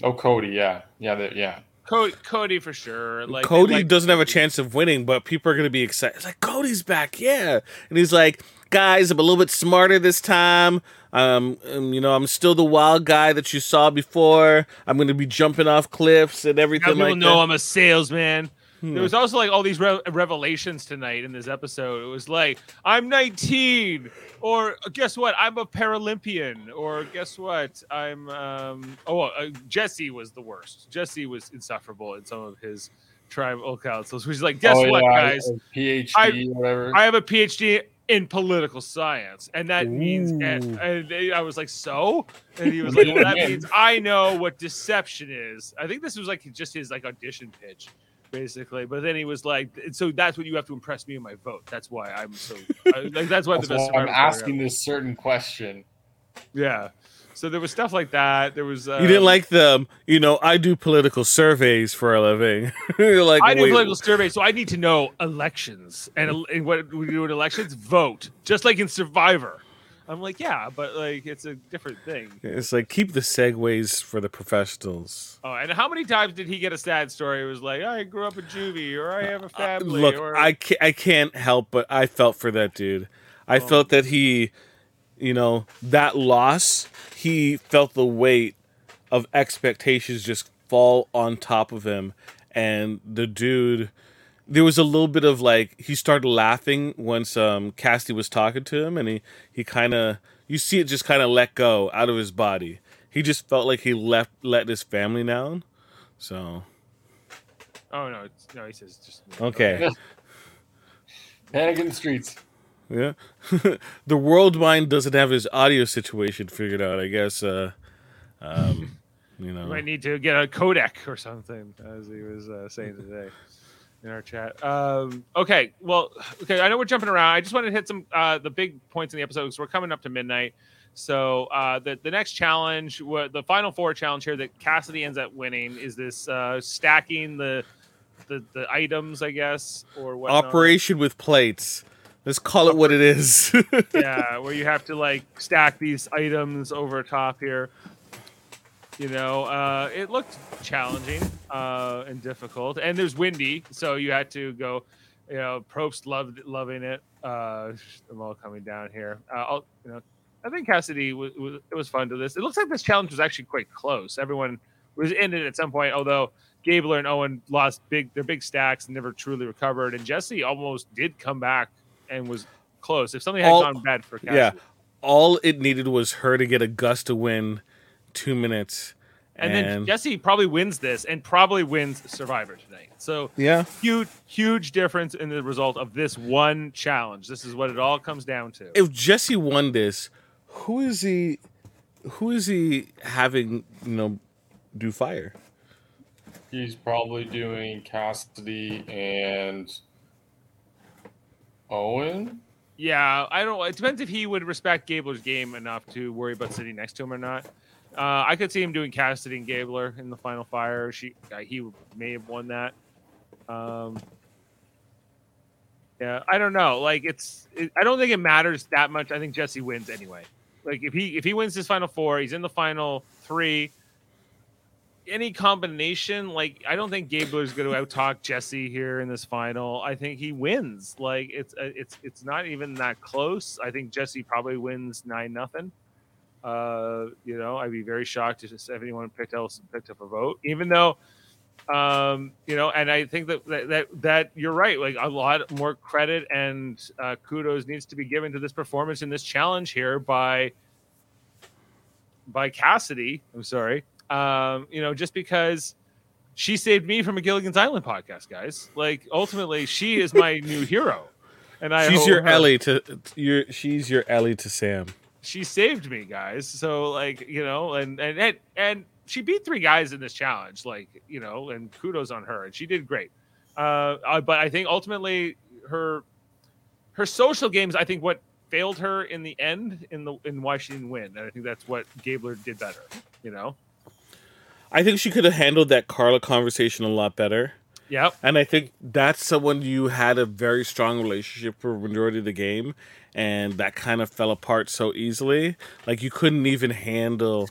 oh Cody, yeah, yeah, that, yeah. Cody, Cody for sure. Like Cody like- doesn't have a chance of winning, but people are going to be excited. It's like Cody's back, yeah, and he's like, guys, I'm a little bit smarter this time. Um, um, you know, I'm still the wild guy that you saw before. I'm going to be jumping off cliffs and Now everything people like know that. I'm a salesman. Hmm. There was also like all these re- revelations tonight in this episode. It was like I'm 19, or guess what? I'm a Paralympian, or guess what? I'm um oh uh, Jesse was the worst. Jesse was insufferable in some of his tribal councils. Which is like, guess oh, what, yeah, guys? PhD I- whatever. I have a PhD in political science, and that means. And, and I was like, so, and he was like, well, that means I know what deception is. I think this was like just his like audition pitch, basically. But then he was like, so that's what you have to impress me in my vote. That's why I'm so. I- like that's why That's the best. why I'm asking this certain question. Yeah. So there was stuff like that. There was. Uh, you didn't like the, you know, I do political surveys for a living. You're like, I do wait, political surveys, so I need to know elections and, and what we do in elections. Vote, just like in Survivor. I'm like, yeah, but like it's a different thing. It's like keep the segues for the professionals. Oh, and how many times did he get a sad story? It was like, I grew up in juvie, or I have a uh, family. Look, or, I can't, I can't help but I felt for that dude. I Oh. felt that he, you know, that loss, he felt the weight of expectations just fall on top of him. And the dude, there was a little bit of like, he started laughing once um, Cassidy was talking to him, and he, he kind of, you see it just kind of let go out of his body. He just felt like he left, let his family down. So, oh no, it's, no, he says just okay. Panic in the streets. Yeah. the world mind doesn't have his audio situation figured out, I guess. Uh, um, you You know. might need to get a codec or something, as he was uh, saying today in our chat. Um, okay, well, okay, I know we're jumping around. I just wanted to hit some uh, the big points in the episode because we're coming up to midnight. So uh, the the next challenge, the final four challenge here that Cassidy ends up winning is this uh, stacking the, the the items, I guess, or what? Operation with plates. Let's call it what it is. yeah, where you have to like stack these items over top here. You know, uh, it looked challenging uh, and difficult, and there's windy, so you had to go. You know, Probst loved loving it. Uh, I'm all coming down here. Uh, I'll, you know, I think Cassidy was, was it was fun to this. It looks like this challenge was actually quite close. Everyone was in it at some point, although Gabler and Owen lost big their big stacks and never truly recovered, and Jesse almost did come back and was close. If something had All- gone bad for Cassidy, yeah. All it needed was her to get a gust to win two minutes. and, then Jesse probably wins this and probably wins Survivor tonight. So yeah. huge, huge difference in the result of this one challenge. This is what it all comes down to. If Jesse won this, who is he who is he having, you know, do fire? He's probably doing Cassidy and Owen. Yeah, I don't. It depends if he would respect Gabler's game enough to worry about sitting next to him or not. Uh, I could see him doing Cassidy and Gabler in the final fire. She, uh, he may have won that. Um, yeah, I don't know. Like it's, it, I don't think it matters that much. I think Jesse wins anyway. Like if he if he wins his final four, he's in the final three. Any combination, like I don't think Gabler's going to outtalk Jesse here in this final. I think he wins. Like it's uh, it's it's not even that close. I think Jesse probably wins nine nothing. Uh, you know, I'd be very shocked if anyone picked else picked up a vote, even though, um, you know, and I think that that that, that you're right. Like a lot more credit and uh, kudos needs to be given to this performance in this challenge here by by Cassidy. I'm sorry. Um, you know, just because she saved me from a Gilligan's Island podcast, guys. Like ultimately, she is my new hero, and I she's your Ellie to your. She's your Ellie to Sam. She saved me, guys. So like you know, and and and, and she beat three guys in this challenge. Like you know, and kudos on her, and she did great. Uh, uh, but I think ultimately her her social games. I think what failed her in the end in the in why she didn't win, and I think that's what Gabler did better. You know. I think she could have handled that Karla conversation a lot better. Yep. And I think that's someone you had a very strong relationship for majority of the game, and that kind of fell apart so easily. Like you couldn't even handle,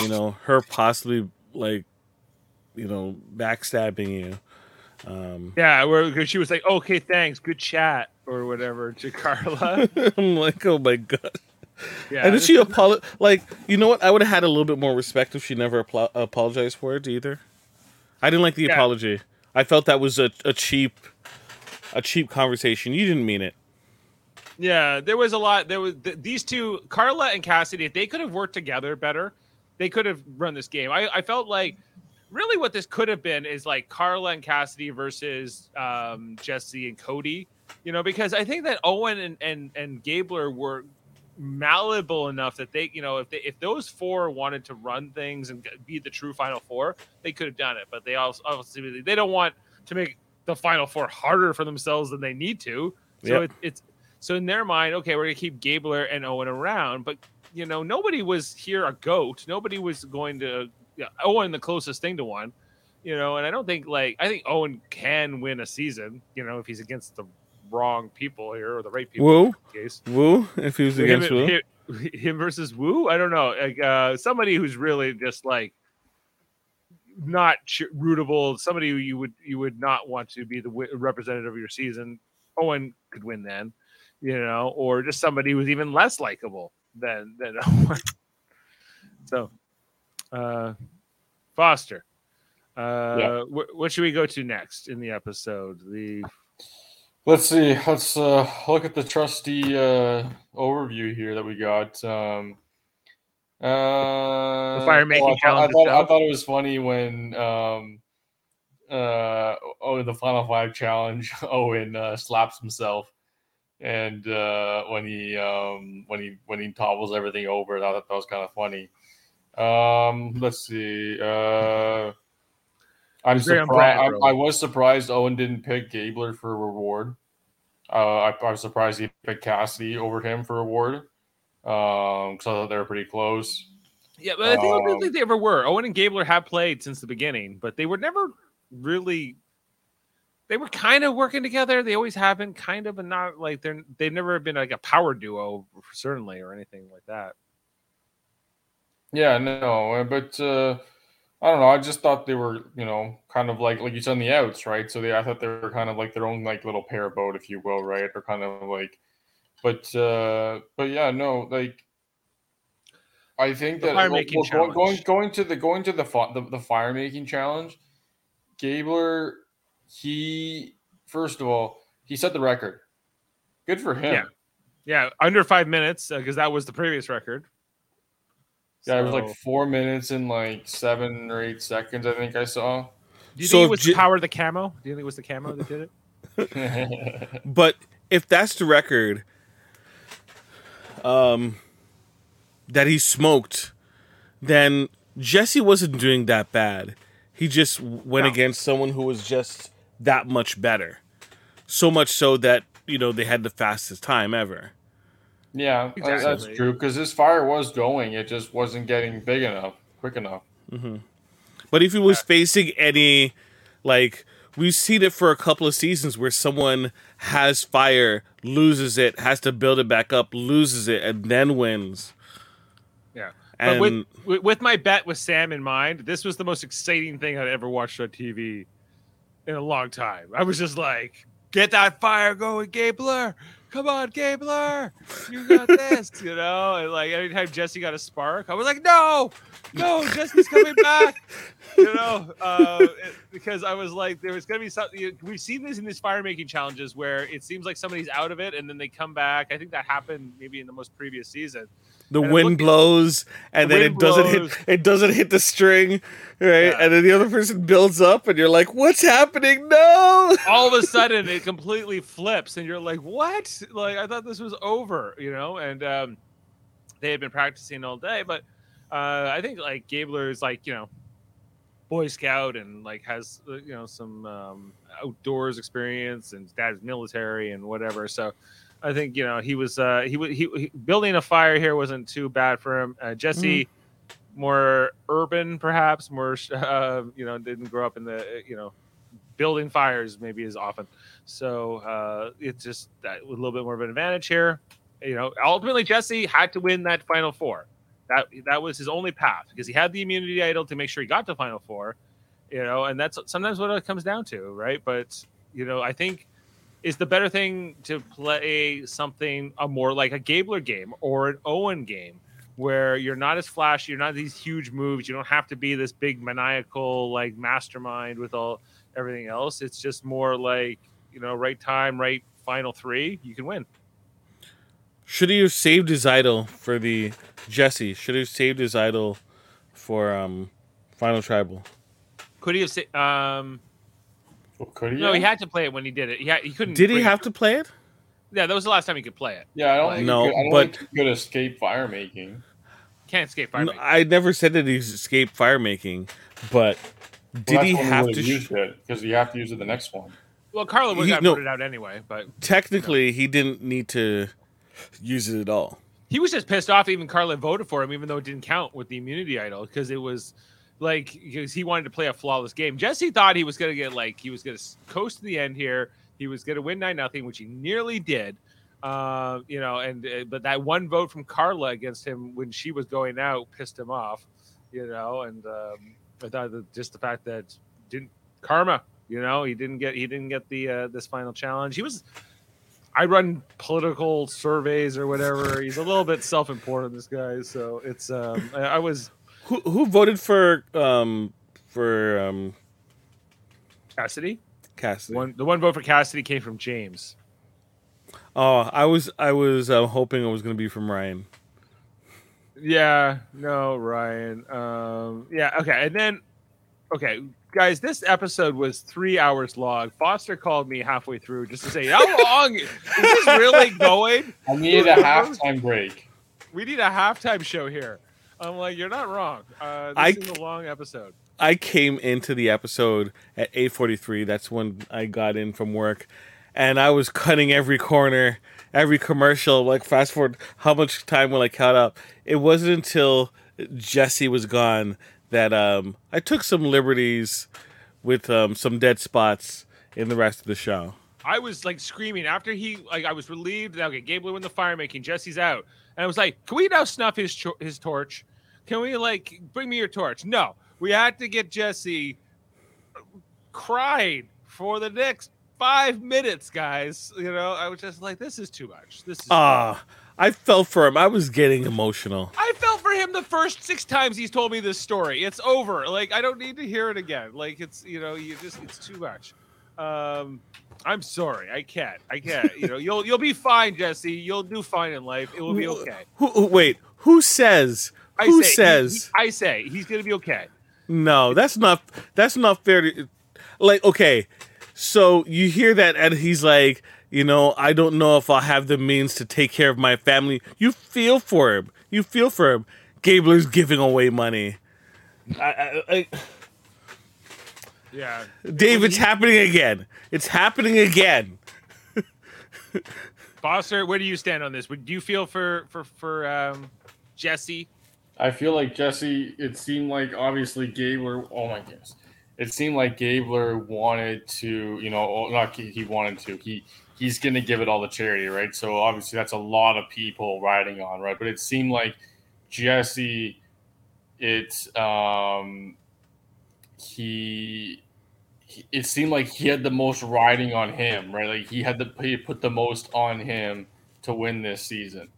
you know, her possibly like, you know, backstabbing you. Um, Yeah, where she was like, "Okay, thanks, good chat," or whatever to Karla. I'm like, oh my god. Yeah, and then she apologized. Like, you know what? I would have had a little bit more respect if she never aplo- apologized for it either. I didn't like the Yeah. apology. I felt that was a, a cheap, a cheap conversation. You didn't mean it. Yeah, there was a lot. There was th- these two, Karla and Cassidy. If they could have worked together better, they could have run this game. I, I felt like really what this could have been is like Karla and Cassidy versus um, Jesse and Cody. You know, because I think that Owen and and and Gabler were malleable enough that they, you know, if they, if those four wanted to run things and be the true Final Four, they could have done it. But they also obviously they don't want to make the Final Four harder for themselves than they need to. So Yep. it, it's so in their mind, okay, we're gonna keep Gabler and Owen around, but you know, nobody was here a goat. Nobody was going to yeah, Owen the closest thing to one. You know, and I don't think like I think Owen can win a season. You know, if he's against the wrong people here or the right people. Woo. Case. Woo, if he was Him, against Woo. him, him versus Woo. I don't know. Like uh, somebody who's really just like not rootable. Somebody who you would you would not want to be the wi- representative of your season. Owen could win then, you know, or just somebody who's even less likable than than Owen. So, uh, Foster. Uh, Yeah. wh- what should we go to next in the episode? The Let's see. Let's uh, look at the trusty uh, overview here that we got. Um, uh, fire making I thought, I, challenge thought, I thought it was funny when um, uh, oh, the final five challenge. Owen uh, slaps himself, and uh, when he um, when he when he topples everything over, I thought that was kind of funny. Um, let's see. Uh, I'm Very on brand, surprised. bro. I, I was surprised Owen didn't pick Gabler for a reward. Uh, I, I was surprised he picked Cassidy over him for reward. Um, because I thought they were pretty close. Yeah, but I think I don't Um, think they ever were. Owen and Gabler have played since the beginning, but they were never really. They were kind of working together. They always have been, kind of, but not like they're. They've never been like a power duo, certainly, or anything like that. Yeah, no, uh, but uh, I don't know. I just thought they were, you know, kind of like like you said on the outs, right? So they, I thought they were kind of like their own like little pair boat, if you will, right? Or kind of like, but uh, but yeah, no, like I think The that well, going, going going to the going to the the, the fire making challenge, Gabler, he first of all he set the record. Good for him. Yeah. Yeah, under five minutes because that was the previous record. Yeah, it was like four minutes and like seven or eight seconds. I think I saw. Do you So think it was J- the power of the camo? Do you think it was the camo that did it? But if that's the record, um, that he smoked, then Jesse wasn't doing that bad. He just went No. against someone who was just that much better. So much so that you know they had the fastest time ever. Yeah, uh, that's true. Because this fire was going, it just wasn't getting big enough, quick enough. But if he was facing any, like we've seen it for a couple of seasons where someone has fire, loses it, has to build it back up, loses it, and then wins. Yeah. And But with, with with my bet with Sam in mind, this was the most exciting thing I'd ever watched on TV in a long time. I was just like, "Get that fire going, Gabler!" come on, Gabler, you got this, you know. And like anytime Jesse got a spark, I was like, no, no, Jesse's coming back, you know, uh, it- because I was like, there was gonna be something. We've seen this in these fire making challenges where it seems like somebody's out of it and then they come back. I think that happened maybe in the most previous season. The And wind blows, and The then it doesn't blows. hit. It doesn't hit the string, right? Yeah. And then the other person builds up, and you're like, "What's happening? No!" all of a sudden it completely flips and you're like what like i thought this was over you know and um they had been practicing all day but uh i think like gabler is like you know boy scout and like has uh, you know some um outdoors experience and dad's military and whatever so i think you know he was uh he was he, he building a fire here wasn't too bad for him uh, jesse more urban perhaps more uh, you know didn't grow up in the uh, you know building fires maybe as often. So uh, it's just that a little bit more of an advantage here. You know, ultimately Jesse had to win that final four. That that was his only path because he had the immunity idol to make sure he got to final four. You know, and that's sometimes what it comes down to, right? But you know, I think is the better thing to play something a more like a Gabler game or an Owen game where you're not as flashy, you're not these huge moves, you don't have to be this big maniacal like mastermind with all everything else. It's just more like, you know, right time, right final three, you can win. Should he have saved his idol for the Jesse? Should he have saved his idol for um final tribal? Could he have said um Well, could he? no, he had to play it when he did it. He had, he couldn't Did he bring- have to play it? Yeah, that was the last time he could play it. Yeah, I don't think. No, he could, I don't but- think he could escape fire making. Can't escape fire. No. I never said that he's escaped fire making, but did he have to? use Sh- it? Because you have to use it the next one. Well, Karla would He- have no. voted out anyway, but technically, he didn't need to use it at all. he was just pissed off. Even Carlin voted for him, even though it didn't count with the immunity idol, because it was like because he wanted to play a flawless game. Jesse thought he was going to get like he was going to coast to the end here. He was going to win nine nothing, which he nearly did. Uh, you know, and uh, but that one vote from Karla against him when she was going out pissed him off. You know, and um, I thought that just the fact that didn't karma. You know, he didn't get he didn't get the uh, this final challenge. He was I run political surveys or whatever. He's a little bit self-important, this guy. So it's um, I, I was Who who voted for um for um Cassidy. Cassidy? One the one vote for Cassidy came from James. Oh, I was I was uh, hoping it was going to be from Ryan. Yeah, no, Ryan. Um, yeah, okay, and then okay, guys, this episode was three hours long. Foster called me halfway through just to say, "How long is this really going?" I needed a halftime break. We need a halftime show here. I'm like, you're not wrong. Uh, this I- is a long episode. I came into the episode at 8:43. That's when I got in from work, and I was cutting every corner, every commercial. Like fast forward, how much time will I cut up? It wasn't until Jesse was gone that um, I took some liberties with um, some dead spots in the rest of the show. I was like screaming after he like I was relieved. That okay, Gabler win the fire making. Jesse's out, and I was like, "Can we now snuff his cho- his torch? Can we like bring me your torch?" No, we had to get Jesse crying for the next five minutes, guys. You know, I was just like, "This is too much. This is." Ah, I felt for him. I was getting emotional. I felt for him the first six times he's told me this story. It's over. Like I don't need to hear it again. Like it's you know you just it's too much. Um, I'm sorry. I can't. I can't. You know you'll you'll be fine, Jesse. You'll do fine in life. It will be okay. Who, who- wait, who says? I who say, he- says? he- I say he's gonna be okay. No, that's not that's not fair to like okay. So you hear that and he's like, you know, I don't know if I'll have the means to take care of my family. You feel for him. You feel for him. Gabler's giving away money. I, I, I, Yeah. Dave, it's happening again. It's happening again. Foster, where do you stand on this? Would you feel for for for um, Jesse? I feel like Jesse. It seemed like obviously Gabler. Oh my goodness! It seemed like Gabler wanted to. You know, oh, not he, he wanted to. He he's gonna give it all to charity, right? So obviously that's a lot of people riding on, right? But it seemed like Jesse. It's um he he- it seemed like he had the most riding on him, right? Like he had the he put the most on him to win this season.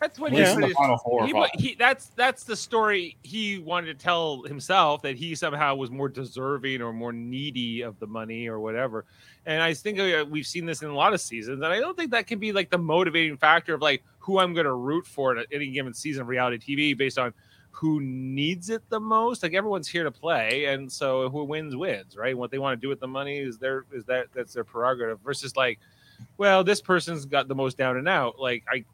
That's what At he least in said. the final four. He, he, that's that's the story he wanted to tell himself that he somehow was more deserving or more needy of the money or whatever. And I think uh, we've seen this in a lot of seasons, and I don't think that can be like the motivating factor of like who I'm going to root for at any given season of reality TV based on who needs it the most. Like everyone's here to play, and so who wins wins, right? What they want to do with the money is their is that that's their prerogative. Versus like, well, this person's got the most down and out. Like I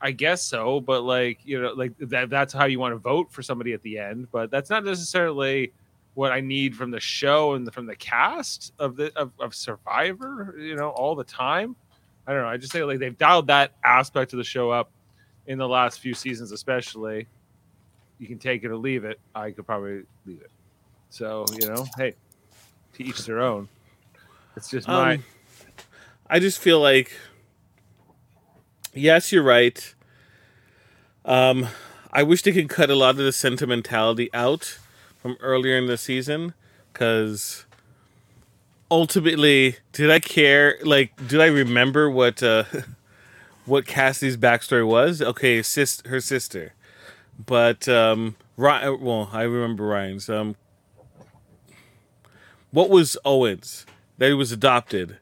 I guess so, but like you know, like that that's how you want to vote for somebody at the end. But that's not necessarily what I need from the show and from the cast of the of, of Survivor. You know, all the time. I don't know. I just say like they've dialed that aspect of the show up in the last few seasons, especially. You can take it or leave it. I could probably leave it. So you know, hey, to each their own. It's just my. Um, I just feel like, yes, you're right. Um, I wish they could cut a lot of the sentimentality out from earlier in the season, because ultimately, did I care? Like, did I remember what uh, what Cassie's backstory was? Okay, sis, her sister, but um, Ryan. Well, I remember Ryan's. Um, what was Owens? That he was adopted.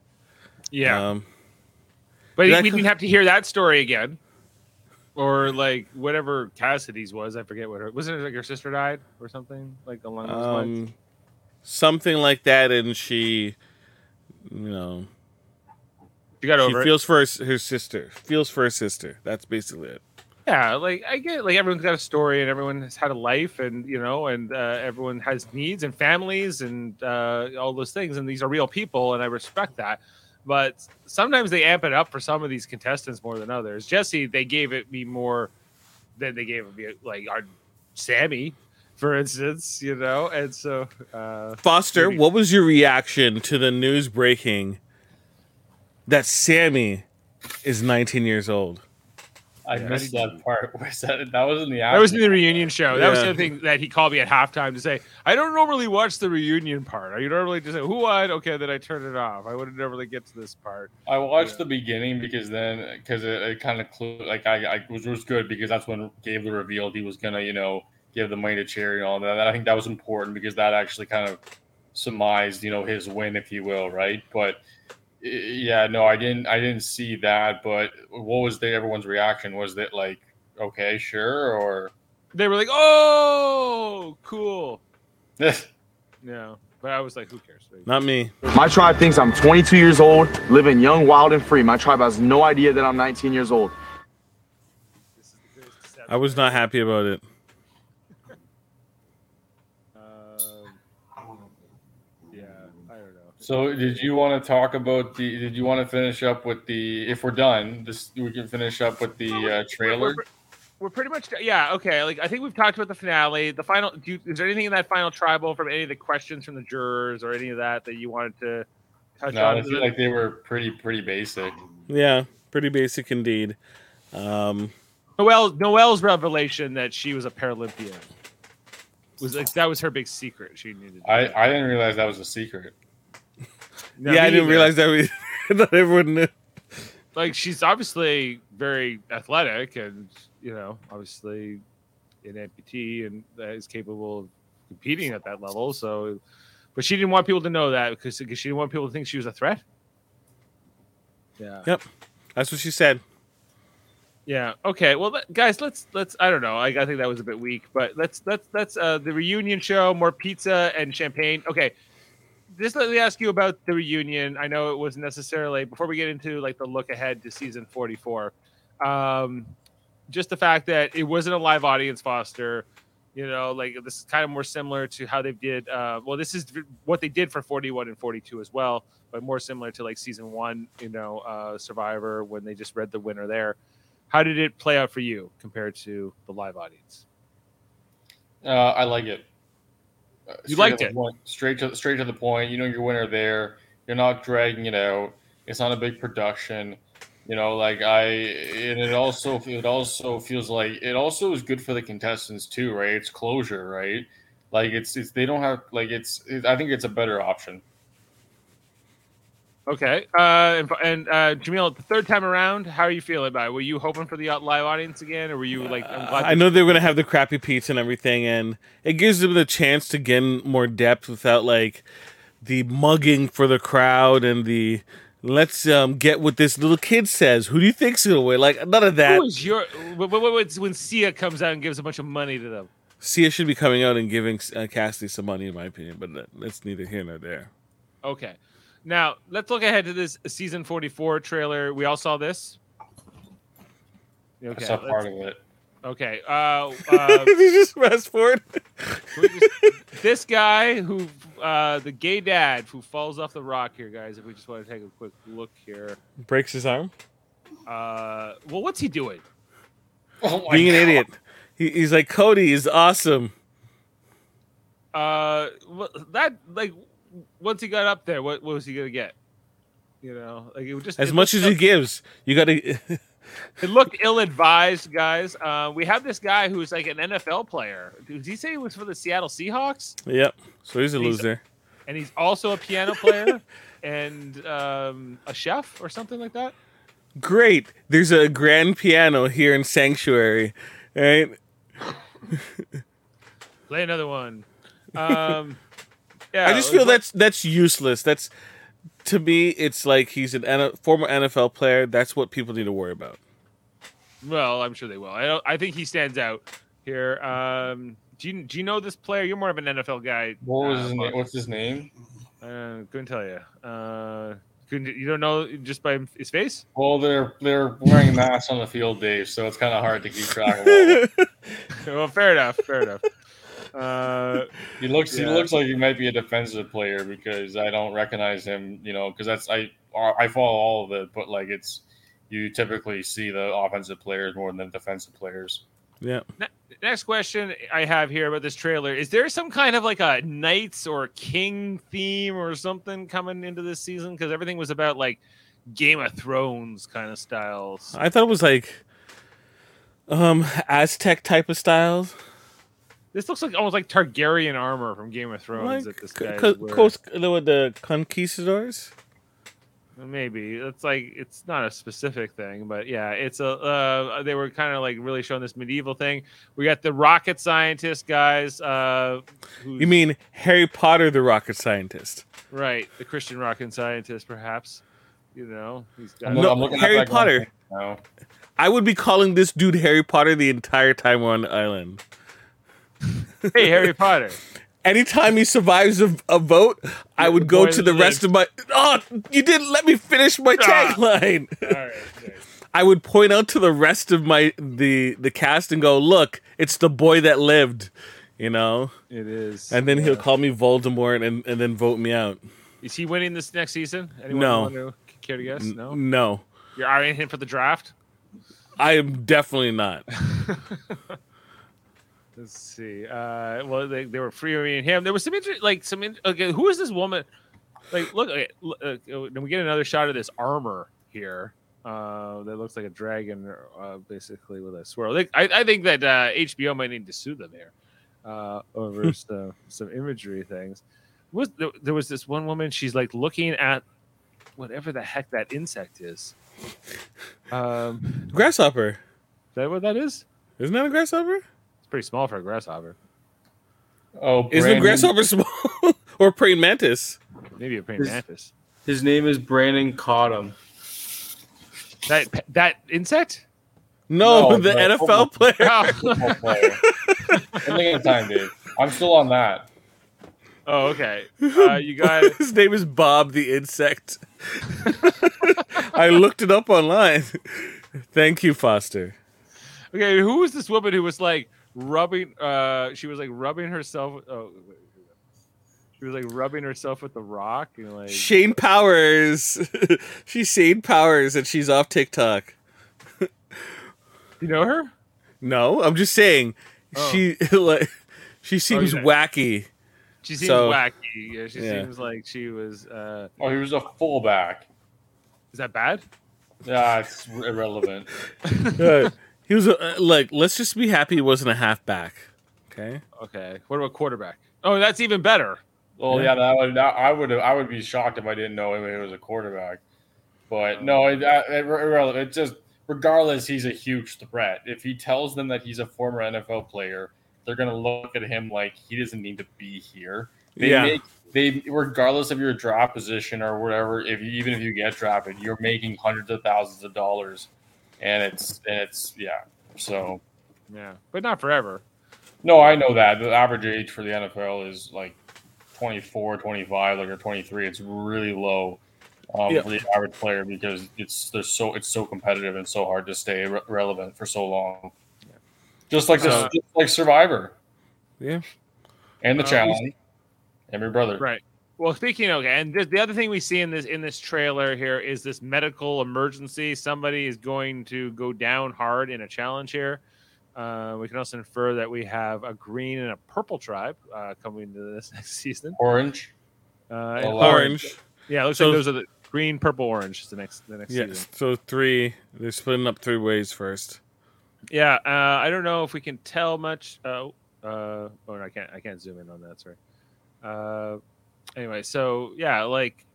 yeah. Um, But we didn't have to hear that story again. Or like whatever Cassidy's was, I forget what her wasn't it like her sister died or something like along those lines. um, something like that, and she, you know, She got she over it. feels for her, her sister. Feels for her sister. That's basically it. Yeah, like I get like everyone's got a story and everyone has had a life and you know and uh, everyone has needs and families and uh, all those things and these are real people and I respect that. But sometimes they amp it up for some of these contestants more than others. Jesse, they gave it me more than they gave it me like our Sami, for instance, you know, and so uh, Foster, Maybe. what was your reaction to the news breaking that Sami is 19 years old? I Yeah. missed that part. Was that that was in the That was in the reunion show. That was Yeah. the thing that he called me at halftime to say, I don't normally watch the reunion part. I normally just say, who won? Okay, then I turn it off. I would never really get to this part. I watched Yeah. the beginning because then because it, it kind of clue like I, I was was good because that's when Gabler revealed he was gonna you know give the money to charity and all that. And I think that was important because that actually kind of surmised you know his win if you will right. But i- yeah, no, I didn't I didn't see that. But what was the everyone's reaction? Was that like okay, sure, or They were like, oh, cool. Yeah. But I was like, who cares? Not me. My tribe thinks I'm 22 years old, living young, wild, and free. My tribe has no idea that I'm 19 years old. This is the greatest cassette. I was not happy about it. Um, yeah, I don't know. So, did you want to talk about the? Did you want to finish up with the? If we're done, this we can finish up with the uh, trailer. We're, we're pretty much yeah okay. Like I think we've talked about the finale. The final. Do you, is there anything in that final tribal from any of the questions from the jurors or any of that that you wanted to touch No, on? I feel like they were pretty pretty basic. Yeah, pretty basic indeed. Um, Noelle Noelle's revelation that she was a Paralympian was like that was her big secret. She needed. I do. I didn't realize that was a secret. No, yeah, I didn't either. realize that we that everyone knew. like she's obviously very athletic and you know obviously an amputee and is capable of competing at that level. So, but she didn't want people to know that because, because she didn't want people to think she was a threat. Yeah. Yep, that's what she said. Yeah. Okay. Well, guys, let's let's. I don't know. I, I think that was a bit weak, but let's let's that's uh, the reunion show. More pizza and champagne. Okay. Just let me ask you about the reunion. I know it wasn't necessarily before we get into like the look ahead to season forty four. Um, just the fact that it wasn't a live audience, Foster. You know, like this is kind of more similar to how they did. Uh, well, this is what they did for forty one and forty two as well, but more similar to like season one. You know, uh, Survivor when they just read the winner there. How did it play out for you compared to the live audience? Uh, I like it. Uh, You liked it? Point, straight to straight to the point. You know your winner there. You're not dragging it out. It's not a big production. You know, like I, and it also it also feels like it also is good for the contestants too, right? It's closure, right? Like it's it's they don't have like it's it, I think it's a better option. Okay. Uh, and, and uh, Jamil, the third time around, how are you feeling about it? Were you hoping for the uh, live audience again, or were you like? Glad I know they were gonna have the crappy pizza and everything, and it gives them the chance to gain more depth without like the mugging for the crowd and the let's um, get what this little kid says. Who do you think's gonna win? Like none of that. Who is your what, what, what's when Sia comes out and gives a bunch of money to them? Sia should be coming out and giving uh, Cassidy some money, in my opinion, but that- that's neither here nor there. Okay. Now let's look ahead to this season 44 trailer. We all saw this. I Okay. saw let's- part of it. Okay. Uh, uh, Did you just fast forward? we just- this guy who, uh, the gay dad who falls off the rock here, guys. If we just want to take a quick look here. Breaks his arm. Uh, well, what's he doing? Oh my Being an idiot. He, he's like Cody is awesome. Uh, wha- that like once he got up there, what, what was he gonna get? You know, like it was just As much as he gives, you got to. It looked ill-advised, guys. Uh, we have this guy who's like an NFL player. Did he say he was for the Seattle Seahawks? yep. So he's a loser. And he's also a piano player and um, a chef or something like that. Great. There's a grand piano here in Sanctuary, right? Play another one. Um, yeah, I just feel but- that's that's useless. That's to me, it's like he's an N- former NFL player. That's what people need to worry about. Well, I'm sure they will. I don't, I think he stands out here. Um, do you do you know this player? You're more of an NFL guy. What was uh, his name? What's his name? Uh, couldn't tell you. Uh, couldn't you don't know just by his face? Well, they're they're wearing masks on the field, Dave, so it's kind of hard to keep track of. Well, fair enough. Fair enough. Uh, He looks Yeah. he looks like he might be a defensive player because I don't recognize him. You know, because that's I I follow all of it, but like it's you typically see the offensive players more than defensive players. Yeah. next question I have here about this trailer: Is there some kind of like a knights or king theme or something coming into this season? Because everything was about like Game of Thrones kind of styles. I thought it was like um Aztec type of styles. This looks like almost like Targaryen armor from Game of Thrones Like that this co- guy co- is wearing. with the conquistadors. Maybe it's like it's not a specific thing, but yeah, it's a. Uh, they were kind of like really showing this medieval thing. We got the rocket scientist guys. Uh, You mean Harry Potter, the rocket scientist? right? The Christian rocket scientist, perhaps. You know, he's got. No, I'm looking at Harry Potter. now. I would be calling this dude Harry Potter the entire time we're on the island. Hey, Harry Potter. Anytime he survives a, a vote, I would go to the that rest of my. Oh, you didn't let me finish my Ah. tagline. All right. okay. I would point out to the rest of my the the cast and go, "Look, it's the boy that lived," you know. It is. And then he'll call me Voldemort and, and then vote me out. is he winning this next season? Anyone No. to care to guess? N- No. no, You're eyeing him for the draft. I am definitely not. Let's see. Uh, well, they, they were freeing him. There was some inter- like some. In- okay, who is this woman? Like, look. Okay, look, uh, then we get another shot of this armor here. Uh, that looks like a dragon, uh, basically with a swirl. I, I think that uh, HBO might need to sue them here uh, over some, some imagery things. Was there, there was this one woman? She's like looking at whatever the heck that insect is. Um, Grasshopper, is that what that is? isn't that a grasshopper? It's pretty small for a grasshopper. Oh, Is the grasshopper small or praying mantis? Maybe a praying Is- mantis. His name is Brandon Cottom. That that insect? No, No, the the NFL football- player. Oh, football player. I'm time, Dave. I'm still on that. oh okay. Uh, you got His name is Bob the insect. I looked it up online. Thank you, Foster. okay. Who was this woman who was like rubbing? Uh, she was like rubbing herself. Oh, she was like rubbing herself with the rock. and like Shane Powers. she's Shane Powers, and she's off TikTok. you know her? No, I'm just saying Oh. she like she seems yeah. wacky. She seems So- wacky. Yeah, she yeah. seems like she was. Uh, Oh, he was a fullback. is that bad? Yeah, it's irrelevant. Uh, he was a, uh, like, let's just be happy he wasn't a halfback. Okay. Okay. What about quarterback? Oh, that's even better. Well, Yeah. yeah, that would, that, I would I would be shocked if I didn't know it was a quarterback. But no, it, it, it, it just regardless, he's a huge threat. If he tells them that he's a former NFL player, they're gonna look at him like he doesn't need to be here. They Yeah. make they regardless of your draft position or whatever. If you, even if you get drafted, you're making hundreds of thousands of dollars, and it's and it's yeah. So Yeah, but not forever. no, I know that the average age for the NFL is like 24, 25, like or 23. It's really low um, Yeah. for the average player because it's there's so it's so competitive and so hard to stay re- relevant for so long. Just like this, Uh, just like Survivor Yeah. and the Uh, challenge and your brother. Right. Well, speaking of, and the, the other thing we see in this in this trailer here is this medical emergency. Somebody is going to go down hard in a challenge here. Uh, we can also infer that we have a green and a purple tribe uh, coming into this next season. Orange. Uh, and Oh, Orange. Yeah, it looks So- like those are the green, purple, orange. Is the next the next Yes. season. So three. They're splitting up three ways first. Yeah, uh, I don't know if we can tell much. Uh, uh, oh, no, I can't. I can't zoom in on that. Sorry. Anyway, so yeah, like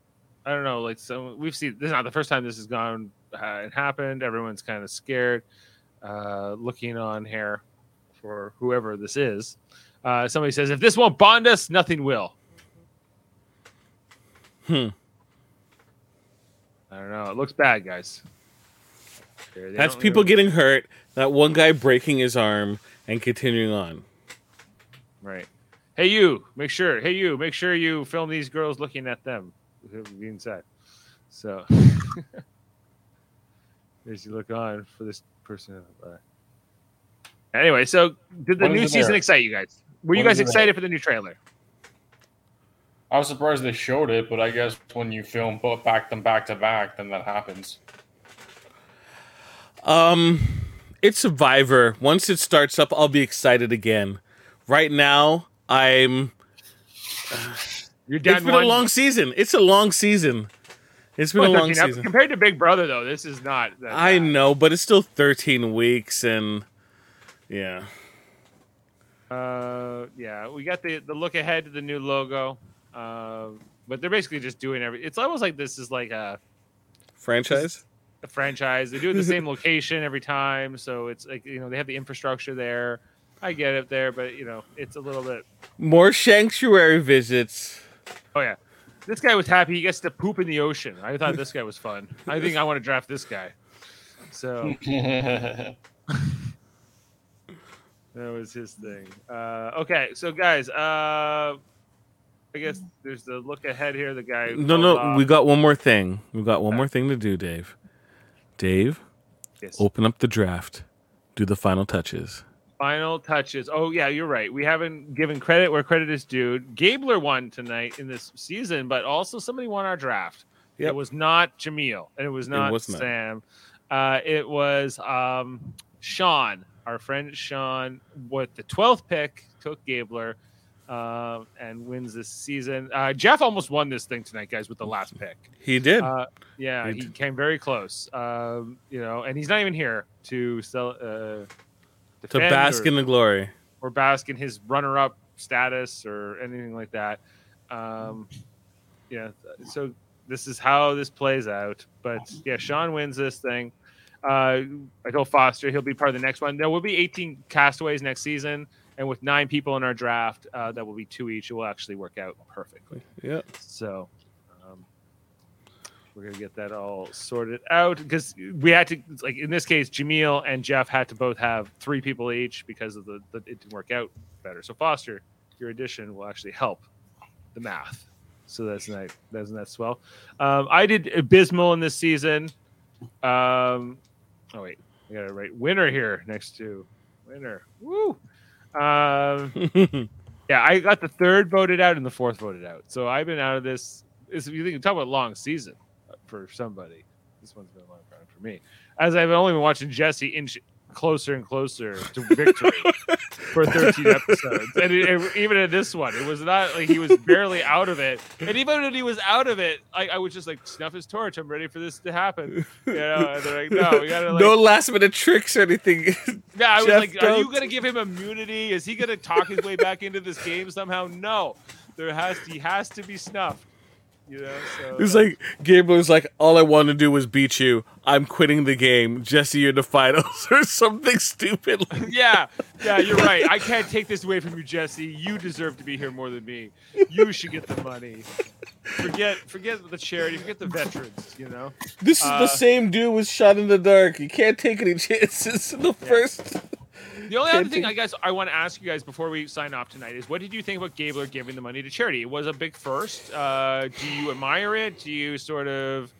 I don't know, like so we've seen this is not the first time this has gone uh, and happened. Everyone's kind of scared, uh, looking on here for whoever this is. Uh, somebody says, "If this won't bond us, nothing will." Hmm. I don't know. It looks bad, guys. They That's people getting hurt. That one guy breaking his arm and continuing on. Right. Hey, you, make sure. Hey, you, make sure you film these girls looking at them. Being said. So, as you look on for this person. Uh, anyway, so did the What is new season there? excite you guys? Were you guys is it there? excited for the new trailer? I was surprised they showed it, but I guess when you film both back them back to back, then that happens. Um, it's Survivor. Once it starts up, I'll be excited again. Right now, I'm. You're down It's been one. a long season. It's a long season. It's been Well, a long 13 up- season. compared to Big Brother, though. This is not. I bad. know, but it's still 13 weeks, and yeah. Uh, yeah, we got the the look ahead to the new logo. Uh, but they're basically just doing every. It's almost like this is like a. Franchise? a franchise. They do it the same location every time, so it's like you know they have the infrastructure there. I get it there, but you know it's a little bit. More sanctuary visits. Oh yeah, this guy was happy. He gets to poop in the ocean. I thought this guy was fun. I think I want to draft this guy. So that was his thing. Uh, okay, so guys, uh, I guess there's the look ahead here. The guy. No, no, off- we got one more thing. We got one more thing to do, Dave. Dave, Yes. open up the draft. Do the final touches. Final touches. Oh yeah, you're right. We haven't given credit where credit is due. Gabler won tonight in this season, but also somebody won our draft. Yep. It was not Jameel, and it was not was not. Sam. Uh, it was um, Sean, our friend Sean, with the 12th pick, took Gabler um, and wins this season. Uh, Jeff almost won this thing tonight, guys, with the last pick. He did. Uh, yeah, He he did. came very close. Um, you know, and he's not even here to sell. To bask or- in the glory. or bask in his runner-up status or anything like that. Um, yeah, so this is how this plays out. But yeah, Sean wins this thing. Uh, I told Foster he'll be part of the next one. There will be 18 castaways next season, and with nine people in our draft, uh, that will be two each. It will actually work out perfectly. Yeah. So we're gonna get that all sorted out because we had to, like in this case, Jameel and Jeff had to both have three people each because of the, the it didn't work out better. So Foster, your addition will actually help the math. So that's nice. Doesn't that swell? Um, I did abysmal in this season. Um, oh wait, I got it right. Winner here next to winner. Woo. Um, yeah, I got the third voted out and the fourth voted out. So I've been out of this. Is you think you talk about long season for somebody. This one's been a long run for me, as I've only been watching Jesse inch closer and closer to victory for 13 episodes. And it, it- even in this one, it was not like he was barely out of it. And even when he was out of it, I, I was just like, snuff his torch. I'm ready for this to happen. You know, and they're like, no, we gotta like, no last minute tricks or anything. yeah, I was Jeff, like, are you gonna give him immunity? Is he gonna talk his way back into this game somehow? No, there has he has to be snuffed. You know, so It's like Gabler's like, all I want to do was beat you. I'm quitting the game. Jesse, you're in the finals or something stupid. like- yeah, yeah, you're right. I can't take this away from you, Jesse. You deserve to be here more than me. You should get the money. Forget, forget the charity. Forget the veterans. You know. This is Uh, the same dude was shot in the dark. You can't take any chances in the first. The only other thing I guess I want to ask you guys before we sign off tonight is what did you think about Gabler giving the money to charity? It was a big first. Uh, do you admire it? Do you sort of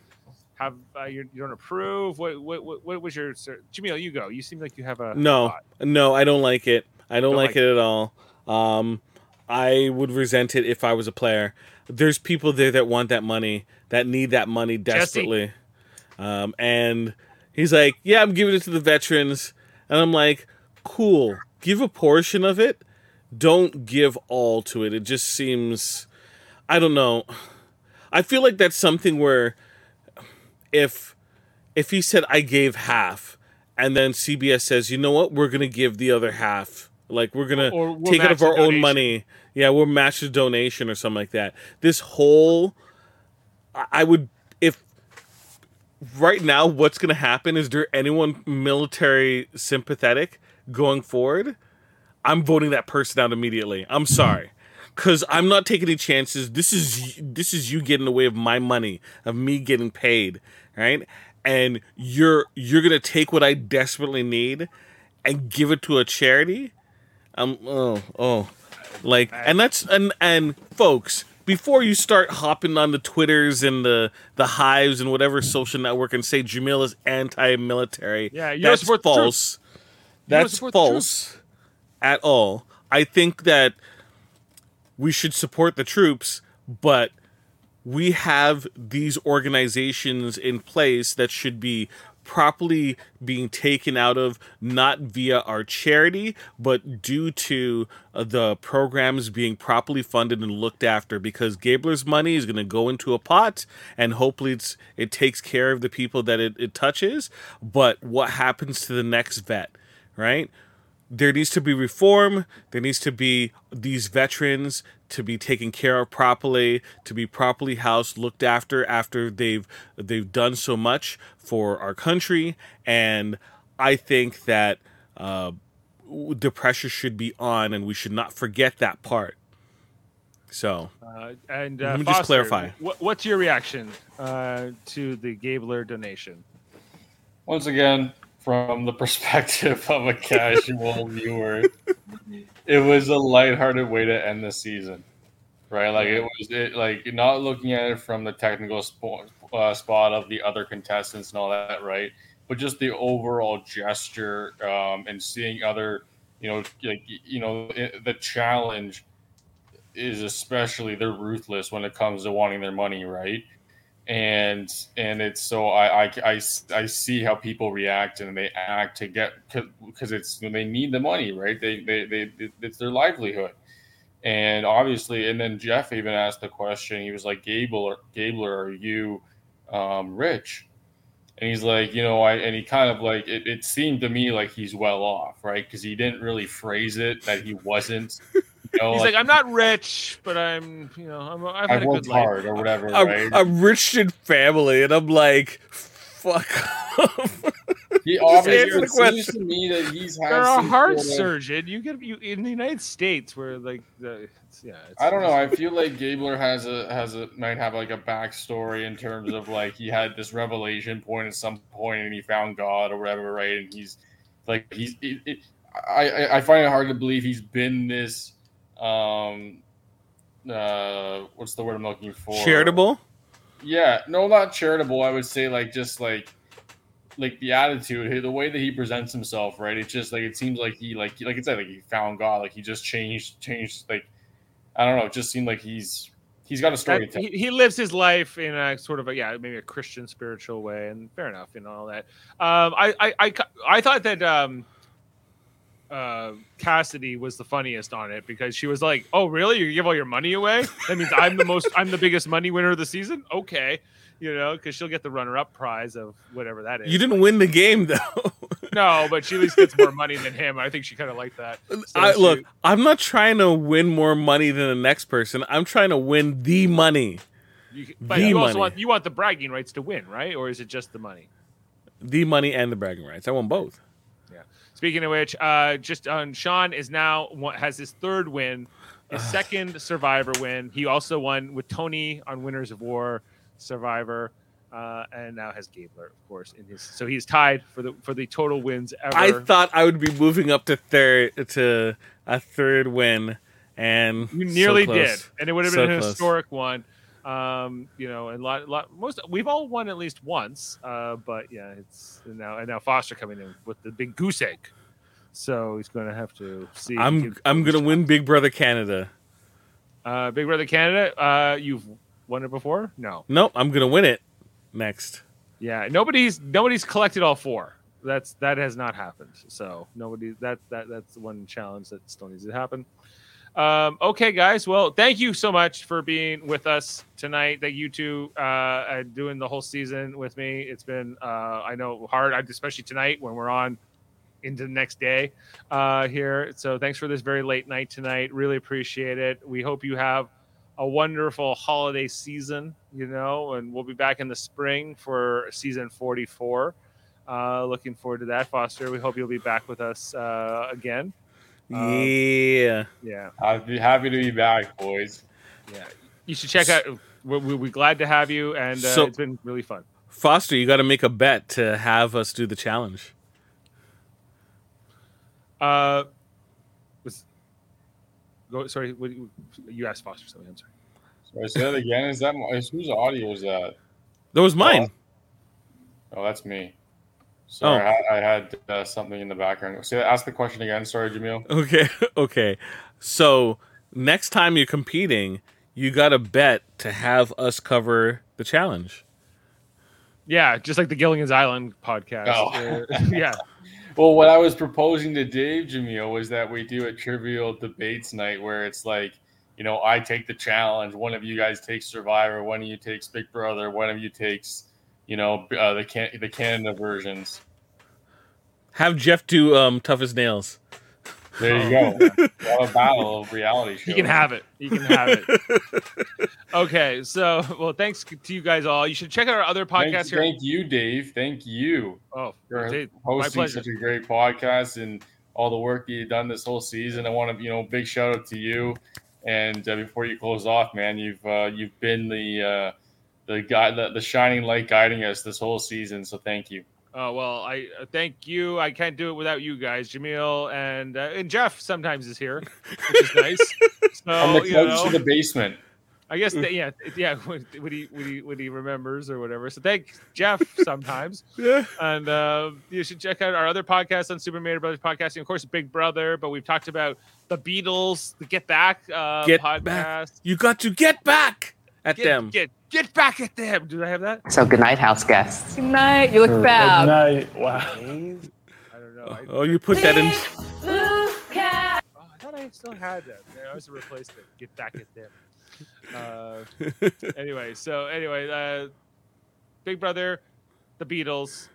have uh, you, you don't approve? What what what, what was your sir- Jamil? You go. You seem like you have a No, thought. no, I don't like it. I don't, Don't like like it at all. Um, I would resent it if I was a player. There's people there that want that money, that need that money desperately. Um, and he's like, "Yeah, I'm giving it to the veterans," and I'm like, "Cool, give a portion of it. Don't give all to it. It just seems, I don't know. I feel like that's something where if if he said I gave half and then CBS says, "You know what? We're going to give the other half. Like we're going to we'll take it match of our own money. Yeah, we'll match the donation or something like that." This whole I I would if right now what's going to happen is there anyone military sympathetic going forward? I'm voting that person out immediately. I'm sorry. Cause I'm not taking any chances. This is this is you getting the way of my money, of me getting paid, right? And you're you're gonna take what I desperately need and give it to a charity. I'm oh oh like and that's and and folks, before you start hopping on the Twitters and the the hives and whatever social network and say Jamil is anti-military, Yeah, you don't that's false. That's false at all. I think that we should support the troops, but we have these organizations in place that should be properly being taken out of not via our charity but due to uh, the programs being properly funded and looked after. Because Gabler's money is going to go into a pot and hopefully it's it takes care of the people that it, it touches. But what happens to the next vet right there needs to be reform. There needs to be these veterans to be taken care of properly, to be properly housed, looked after after they've they've done so much for our country. And I think that uh, the pressure should be on, and we should not forget that part. So Uh, and uh, Let me just clarify. What, what's your reaction uh, to the Gabler donation? Once again, from the perspective of a casual viewer, it was a lighthearted way to end the season, right? Like it was it, like not looking at it from the technical spot, uh, spot of the other contestants and all that, right? But just the overall gesture um, and seeing other, you know, like you know, it, the challenge is especially they're ruthless when it comes to wanting their money, right? And and it's so I, I I I see how people react and they act to get because it's they need the money right? They, they they it's their livelihood. And obviously and then Jeff even asked the question he was like Gable Gabler are you um, rich? And he's like you know I and he kind of like it, it seemed to me like he's well off right? Because he didn't really phrase it that he wasn't know, He's like, I'm not rich, but I'm, you know, I'm, I've I had a worked good life. hard or whatever a, right a rich in family, and I'm like, fuck. off. He obviously answer it seems to me that he's had You're a some heart sort of- surgeon. You get you in the United States where like the it's, yeah. It's, I don't know. I feel like Gabler has a has a might have like a backstory in terms of like he had this revelation point at some point and he found God or whatever, right? And he's like he's it, it, I I- I find it hard to believe he's been this um uh what's the word I'm looking for Charitable. yeah, no, not charitable. I would say like just like like the attitude, the way that he presents himself, right? It's just like it seems like he like like I said, like he found God, like he just changed changed like I don't know, it just seemed like he's he's got a story that- to tell. he, he lives his life in a sort of a yeah maybe a Christian spiritual way, and fair enough, you know all that. Um, I I I, I thought that um, uh, Cassidy was the funniest on it because she was like, "Oh, really? You give all your money away? That means I'm the most, I'm the biggest money winner of the season? Okay." You know, because she'll get the runner-up prize of whatever that is. You didn't win the game though. No, but she at least gets more money than him. I think she kind of liked that. So I, she- look, I'm not trying to win more money than the next person. I'm trying to win the money. you, but the you money. also want you want the bragging rights to win, right? Or is it just the money? The money and the bragging rights. I want both. Speaking of which, uh, just on Sean is now has his third win, his second Survivor win. He also won with Tony on Winners of War, Survivor, uh, and now has Gabler, of course, in his. So he's tied for the for the total wins ever. I thought I would be moving up to third to a third win, and you so nearly close. did, and it would have So been an close. historic one. Um, you know, and lot, lot, most we've all won at least once. Uh, but yeah, it's now and now Foster coming in with the big goose egg. So he's going to have to see. I'm I'm gonna win Big Brother Canada. Uh, Big Brother Canada, uh, you've won it before? No. Nope, I'm gonna win it next. Yeah, nobody's nobody's collected all four. That's that has not happened. So nobody that that that's one challenge that still needs to happen. Um, okay, guys. Well, thank you so much for being with us tonight. That you two uh, and doing the whole season with me. It's been uh, I know hard, especially tonight when we're on into the next day uh, here. So thanks for this very late night tonight. Really appreciate it. We hope you have a wonderful holiday season, you know, and we'll be back in the spring for season 44. Uh, looking forward to that, Foster. We hope you'll be back with us uh, again. Um, yeah. Yeah. I'd be happy to be back, boys. Yeah. You should check out. We're, we're we're glad to have you, and uh, So- it's been really fun. Foster, you got to make a bet to have us do the challenge. Uh, was go. Sorry, what, you asked Foster something. I'm sorry. Sorry, say that again. Is that my, whose audio is that? That was mine. Oh, that's me. Sorry, Oh. I, I had uh, something in the background. Say, ask the question again. Sorry, Jamil. Okay, okay. So next time you're competing, you got to bet to have us cover the challenge. Yeah, just like the Gilligan's Island podcast. Oh. Uh, yeah. Well, what I was proposing to Dave Jamil was that we do a trivial debates night where it's like, you know, I take the challenge, one of you guys takes Survivor, one of you takes Big Brother, one of you takes, you know, uh, the can- the Canada versions. Have Jeff do um, tough as nails. There you go. We'll a battle of reality shows. He can have it. He can have it. okay, so well, thanks to you guys all. You should check out our other podcast Thank, here. thank you, Dave. Thank you Oh, for Dave, hosting such a great podcast and all the work that you've done this whole season. I want to, you know, big shout out to you. And uh, before you close off, man, you've uh, you've been the uh, the guy, the, the shining light guiding us this whole season. So thank you. Oh well, I uh, thank you. I can't do it without you guys, Jamil and uh, and Jeff. Sometimes is here, which is nice. From So the you couch know, to the basement. I guess that, yeah, yeah. When, when he when he when he remembers or whatever. So thank Jeff sometimes. Yeah. And uh, you should check out our other podcast on Super Mario Brothers podcasting. Of course, Big Brother, but we've talked about the Beatles, the Get Back uh, Get podcast. back. You got to get back at Get, them. Get get back at them. Do I have that? So good night, house guests. Good night. You look bad. Good night. Wow. I don't know. I, Oh, you put that in. oh, I thought I still had that. I was a replacement. Get back at them. Uh, anyway, so anyway, uh, Big Brother, the Beatles,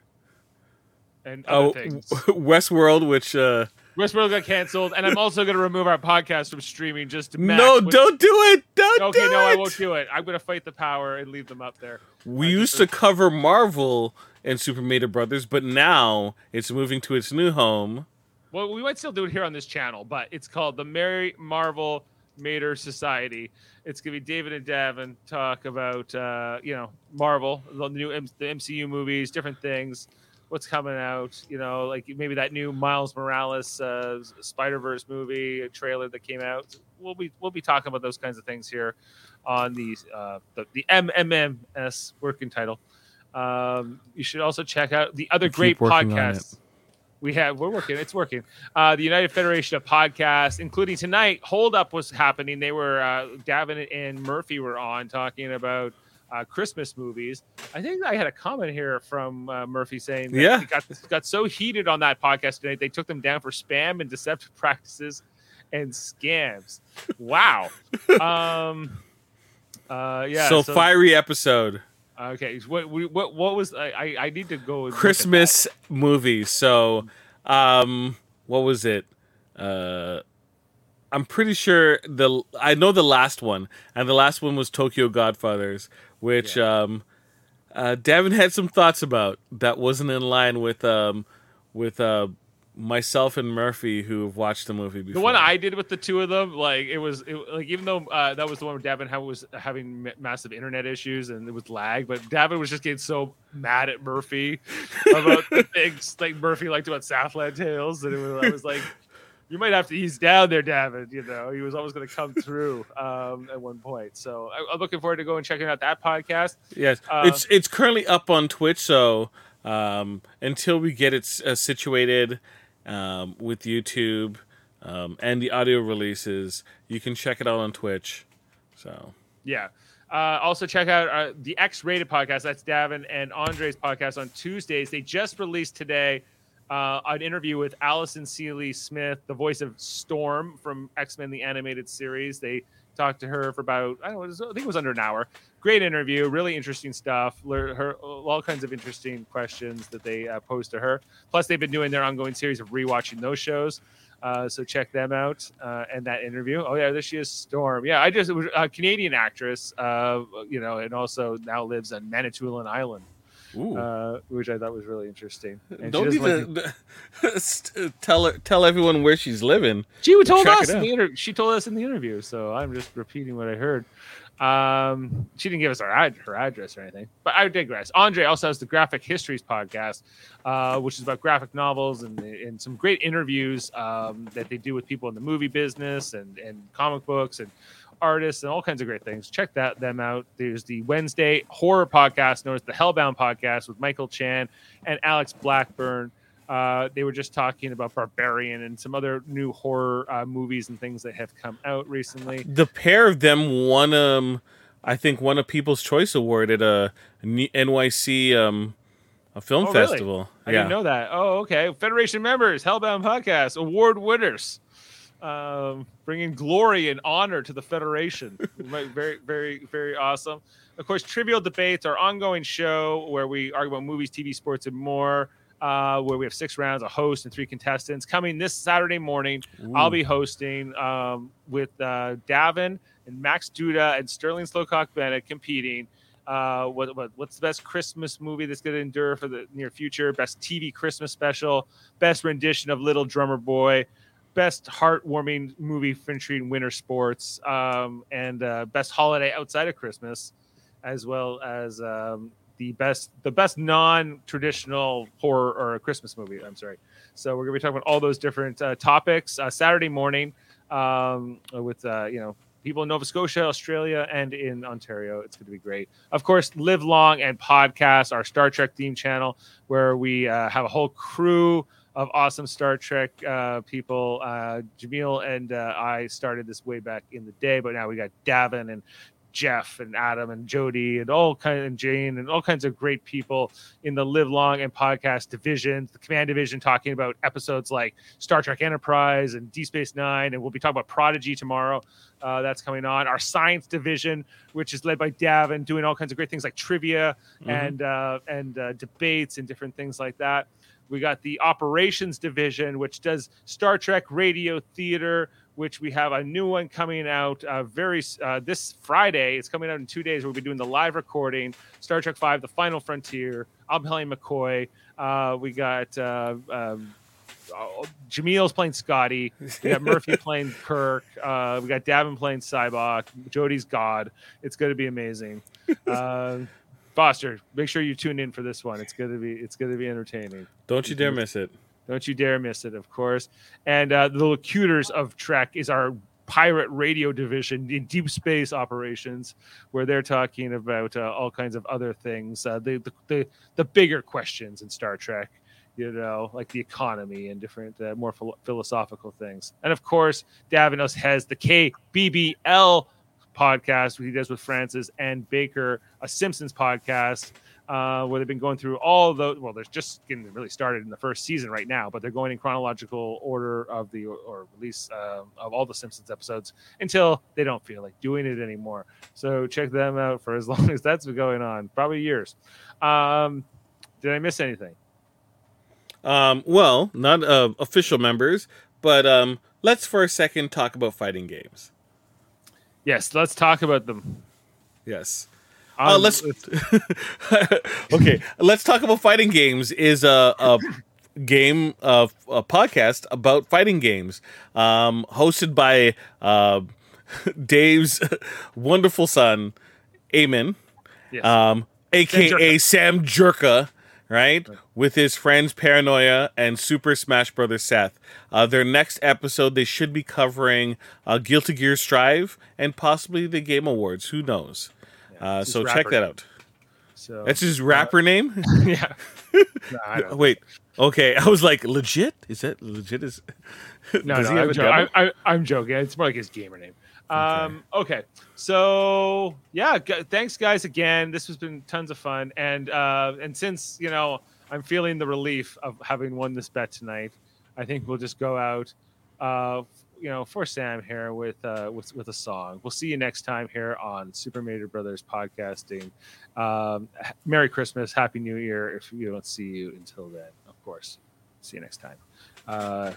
and other Oh, things. Westworld, which uh Westworld got canceled, and I'm also going to remove our podcast from streaming just to match no, what- don't do it. Don't do it. Okay, do no, it. I won't do it. I'm going to fight the power and leave them up there. We I used to cover Marvel and Super Mario Brothers, but now it's moving to its new home. Well, we might still do it here on this channel, but it's called the Mary Marvel Mater Society. It's gonna be David and Davin talk about uh, you know Marvel, the new M- the MCU movies, different things, what's coming out. You know, like maybe that new Miles Morales uh, Spider Verse movie a trailer that came out. We'll be we'll be talking about those kinds of things here on the uh, the, the MMMS working title. Um, you should also check out the other great podcasts. we have we're working it's working uh the united federation of podcasts including tonight hold up was happening they were uh davin and murphy were on talking about uh, Christmas movies. I think I had a comment here from uh, Murphy saying that Yeah. got got so heated on that podcast today, they took them down for spam and deceptive practices and scams. Wow. um. Uh. Yeah. so, fiery episode. Okay. What what what was I I, need to go and look at that. Christmas movie. So, um, what was it? Uh, I'm pretty sure the I know the last one, and the last one was Tokyo Godfathers, which um, uh, Davin had some thoughts about that wasn't in line with um with uh myself and Murphy who have watched the movie before. The one I did with the two of them, like it was, it, like even though uh, that was the one where Davin was having ma- massive internet issues and it was lag, but Davin was just getting so mad at Murphy about the things like Murphy liked about Southland Tales, and it was, I was like, you might have to ease down there, Davin. You know, he was always going to come through um, at one point. So I, I'm looking forward to going and checking out that podcast. Yes, Uh, it's it's currently up on Twitch. So um, until we get it uh, situated um, with YouTube um, and the audio releases, you can check it out on Twitch. So Yeah. Uh, also, check out uh, the X Rated podcast. That's Davin and Andre's podcast on Tuesdays. They just released today uh, an interview with Alison Sealy-Smith, the voice of Storm from X Men the Animated Series. They talked to her for about I don't know, I think it was under an hour. Great interview, really interesting stuff. Her all kinds of interesting questions that they uh, posed to her. Plus, they've been doing their ongoing series of rewatching those shows. Uh, so check them out uh, and that interview. Oh yeah, there she is, Storm. Yeah, I just was a Canadian actress, uh, you know, and also now lives on Manitoulin Island. Uh, which I thought was really interesting. And don't she need doesn't like- to tell her, tell everyone where she's living. She told us in the inter- She told us in the interview, so I'm just repeating what I heard. Um, she didn't give us her, ad- her address or anything, but I digress. Andre also has the Graphic Histories podcast, uh, which is about graphic novels and, and some great interviews um, that they do with people in the movie business and, and comic books and artists and all kinds of great things. Check that them out. There's the Wednesday horror podcast known as the Hellbound podcast with Michael Chan and Alex Blackburn. Uh, they were just talking about Barbarian and some other new horror uh, movies and things that have come out recently. The pair of them won, um, I think, won a People's Choice Award at a NYC um, a film Oh, really? festival. I yeah, didn't know that. Oh, okay. Federation members, Hellbound Podcast, award winners, um, bringing glory and honor to the Federation. Very, very, very awesome. Of course, Trivial Debates, our ongoing show where we argue about movies, TV, sports, and more. Uh, where we have six rounds, a host, and three contestants. Coming this Saturday morning, I'll be hosting um, with uh, Davin and Max Duda and Sterling Slowcock Bennett competing. Uh, what, what what's the best Christmas movie that's going to endure for the near future? Best TV Christmas special, best rendition of Little Drummer Boy, best heartwarming movie featuring winter sports, um, and uh, best holiday outside of Christmas, as well as um, the best the best non-traditional horror or Christmas movie. I'm sorry. So we're gonna be talking about all those different uh, topics uh, Saturday morning um, with uh, you know people in Nova Scotia, Australia, and in Ontario. It's going to be great. Of course, Live Long and Podcast, our Star Trek theme channel, where we uh, have a whole crew of awesome Star Trek uh, people. Uh, Jamil and uh, I started this way back in the day, but now we got Davin and Jeff and Adam and Jody and all kind of, and Jane and all kinds of great people in the Live Long and Podcast division, the Command Division, talking about episodes like Star Trek Enterprise and Deep Space Nine, and we'll be talking about Prodigy tomorrow. Uh, that's coming on. Our Science Division, which is led by Davin, doing all kinds of great things like trivia Mhm. and uh, and uh, debates and different things like that. We got the Operations Division, which does Star Trek radio theater, which we have a new one coming out uh, very uh, this Friday. It's coming out in two days. We'll be doing the live recording, Star Trek Five: The Final Frontier. I'm playing McCoy. Uh, we got uh, um, uh, Jamil's playing Scotty. We got Murphy playing Kirk. Uh, we got Davin playing Sybok. Jody's God. It's going to be amazing. Foster, make sure you tune in for this one. It's going to be it's to be entertaining. Don't you dare miss it. Don't you dare miss it, of course. And uh, the locutors of Trek is our pirate radio division in deep space operations, where they're talking about uh, all kinds of other things, uh, the, the the the bigger questions in Star Trek. you know, like the economy and different uh, more philo- philosophical things. And of course, Davinos has the KBBL podcast he does with Francis and Baker, a Simpsons podcast. Uh, where they've been going through all the. Well, they're just getting really started in the first season right now, but they're going in chronological order of the or release uh, of all the Simpsons episodes until they don't feel like doing it anymore. So check them out for as long as that's been going on, probably years. Um, did I miss anything? Um, well, not uh, official members, but um, let's for a second talk about fighting games. Yes, let's talk about them. Yes. Uh, Um, let's okay. Let's talk about fighting games. Is a, a game of a podcast about fighting games, um, hosted by uh, Dave's wonderful son, Amen, Yes. um, aka Jerka. Sam Jerka, right? With his friends Paranoia and Super Smash Brothers Seth. Uh, their next episode, they should be covering uh, Guilty Gear Strive and possibly the Game Awards. Who knows? uh, so check that name. out. so That's his rapper name. yeah. No, Wait, okay. I was like, legit? Is that legit? Is No, no, I'm, jo- I, I, I'm joking. It's more like his gamer name. Um, okay. So yeah, gu- thanks guys again. This has been tons of fun, and uh, and since you know I'm feeling the relief of having won this bet tonight, I think we'll just go out, uh, you know, for Sam here with uh, with with a song. We'll see you next time here on Super Mario Brothers podcasting. Um, Merry Christmas, Happy New Year. If we don't see you until then, of course. See you next time. Uh,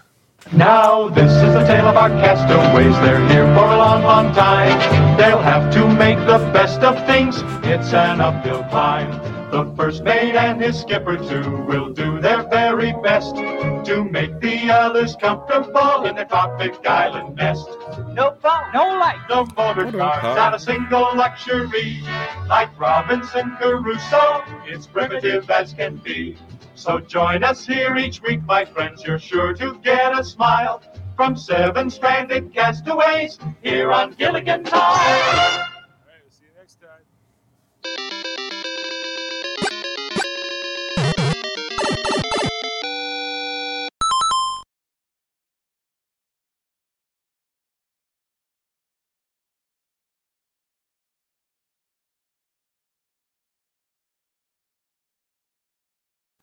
Now this is the tale of our castaways. They're here for a long, long time. They'll have to make the best of things. It's an uphill climb. The first mate and his skipper too will do their very best to make the others comfortable in their tropic island nest. No phone, no light. No motor cars, not a single luxury. Like Robinson Crusoe, it's primitive as can be. So join us here each week, my friends. You're sure to get a smile from seven stranded castaways here on Gilligan's Island.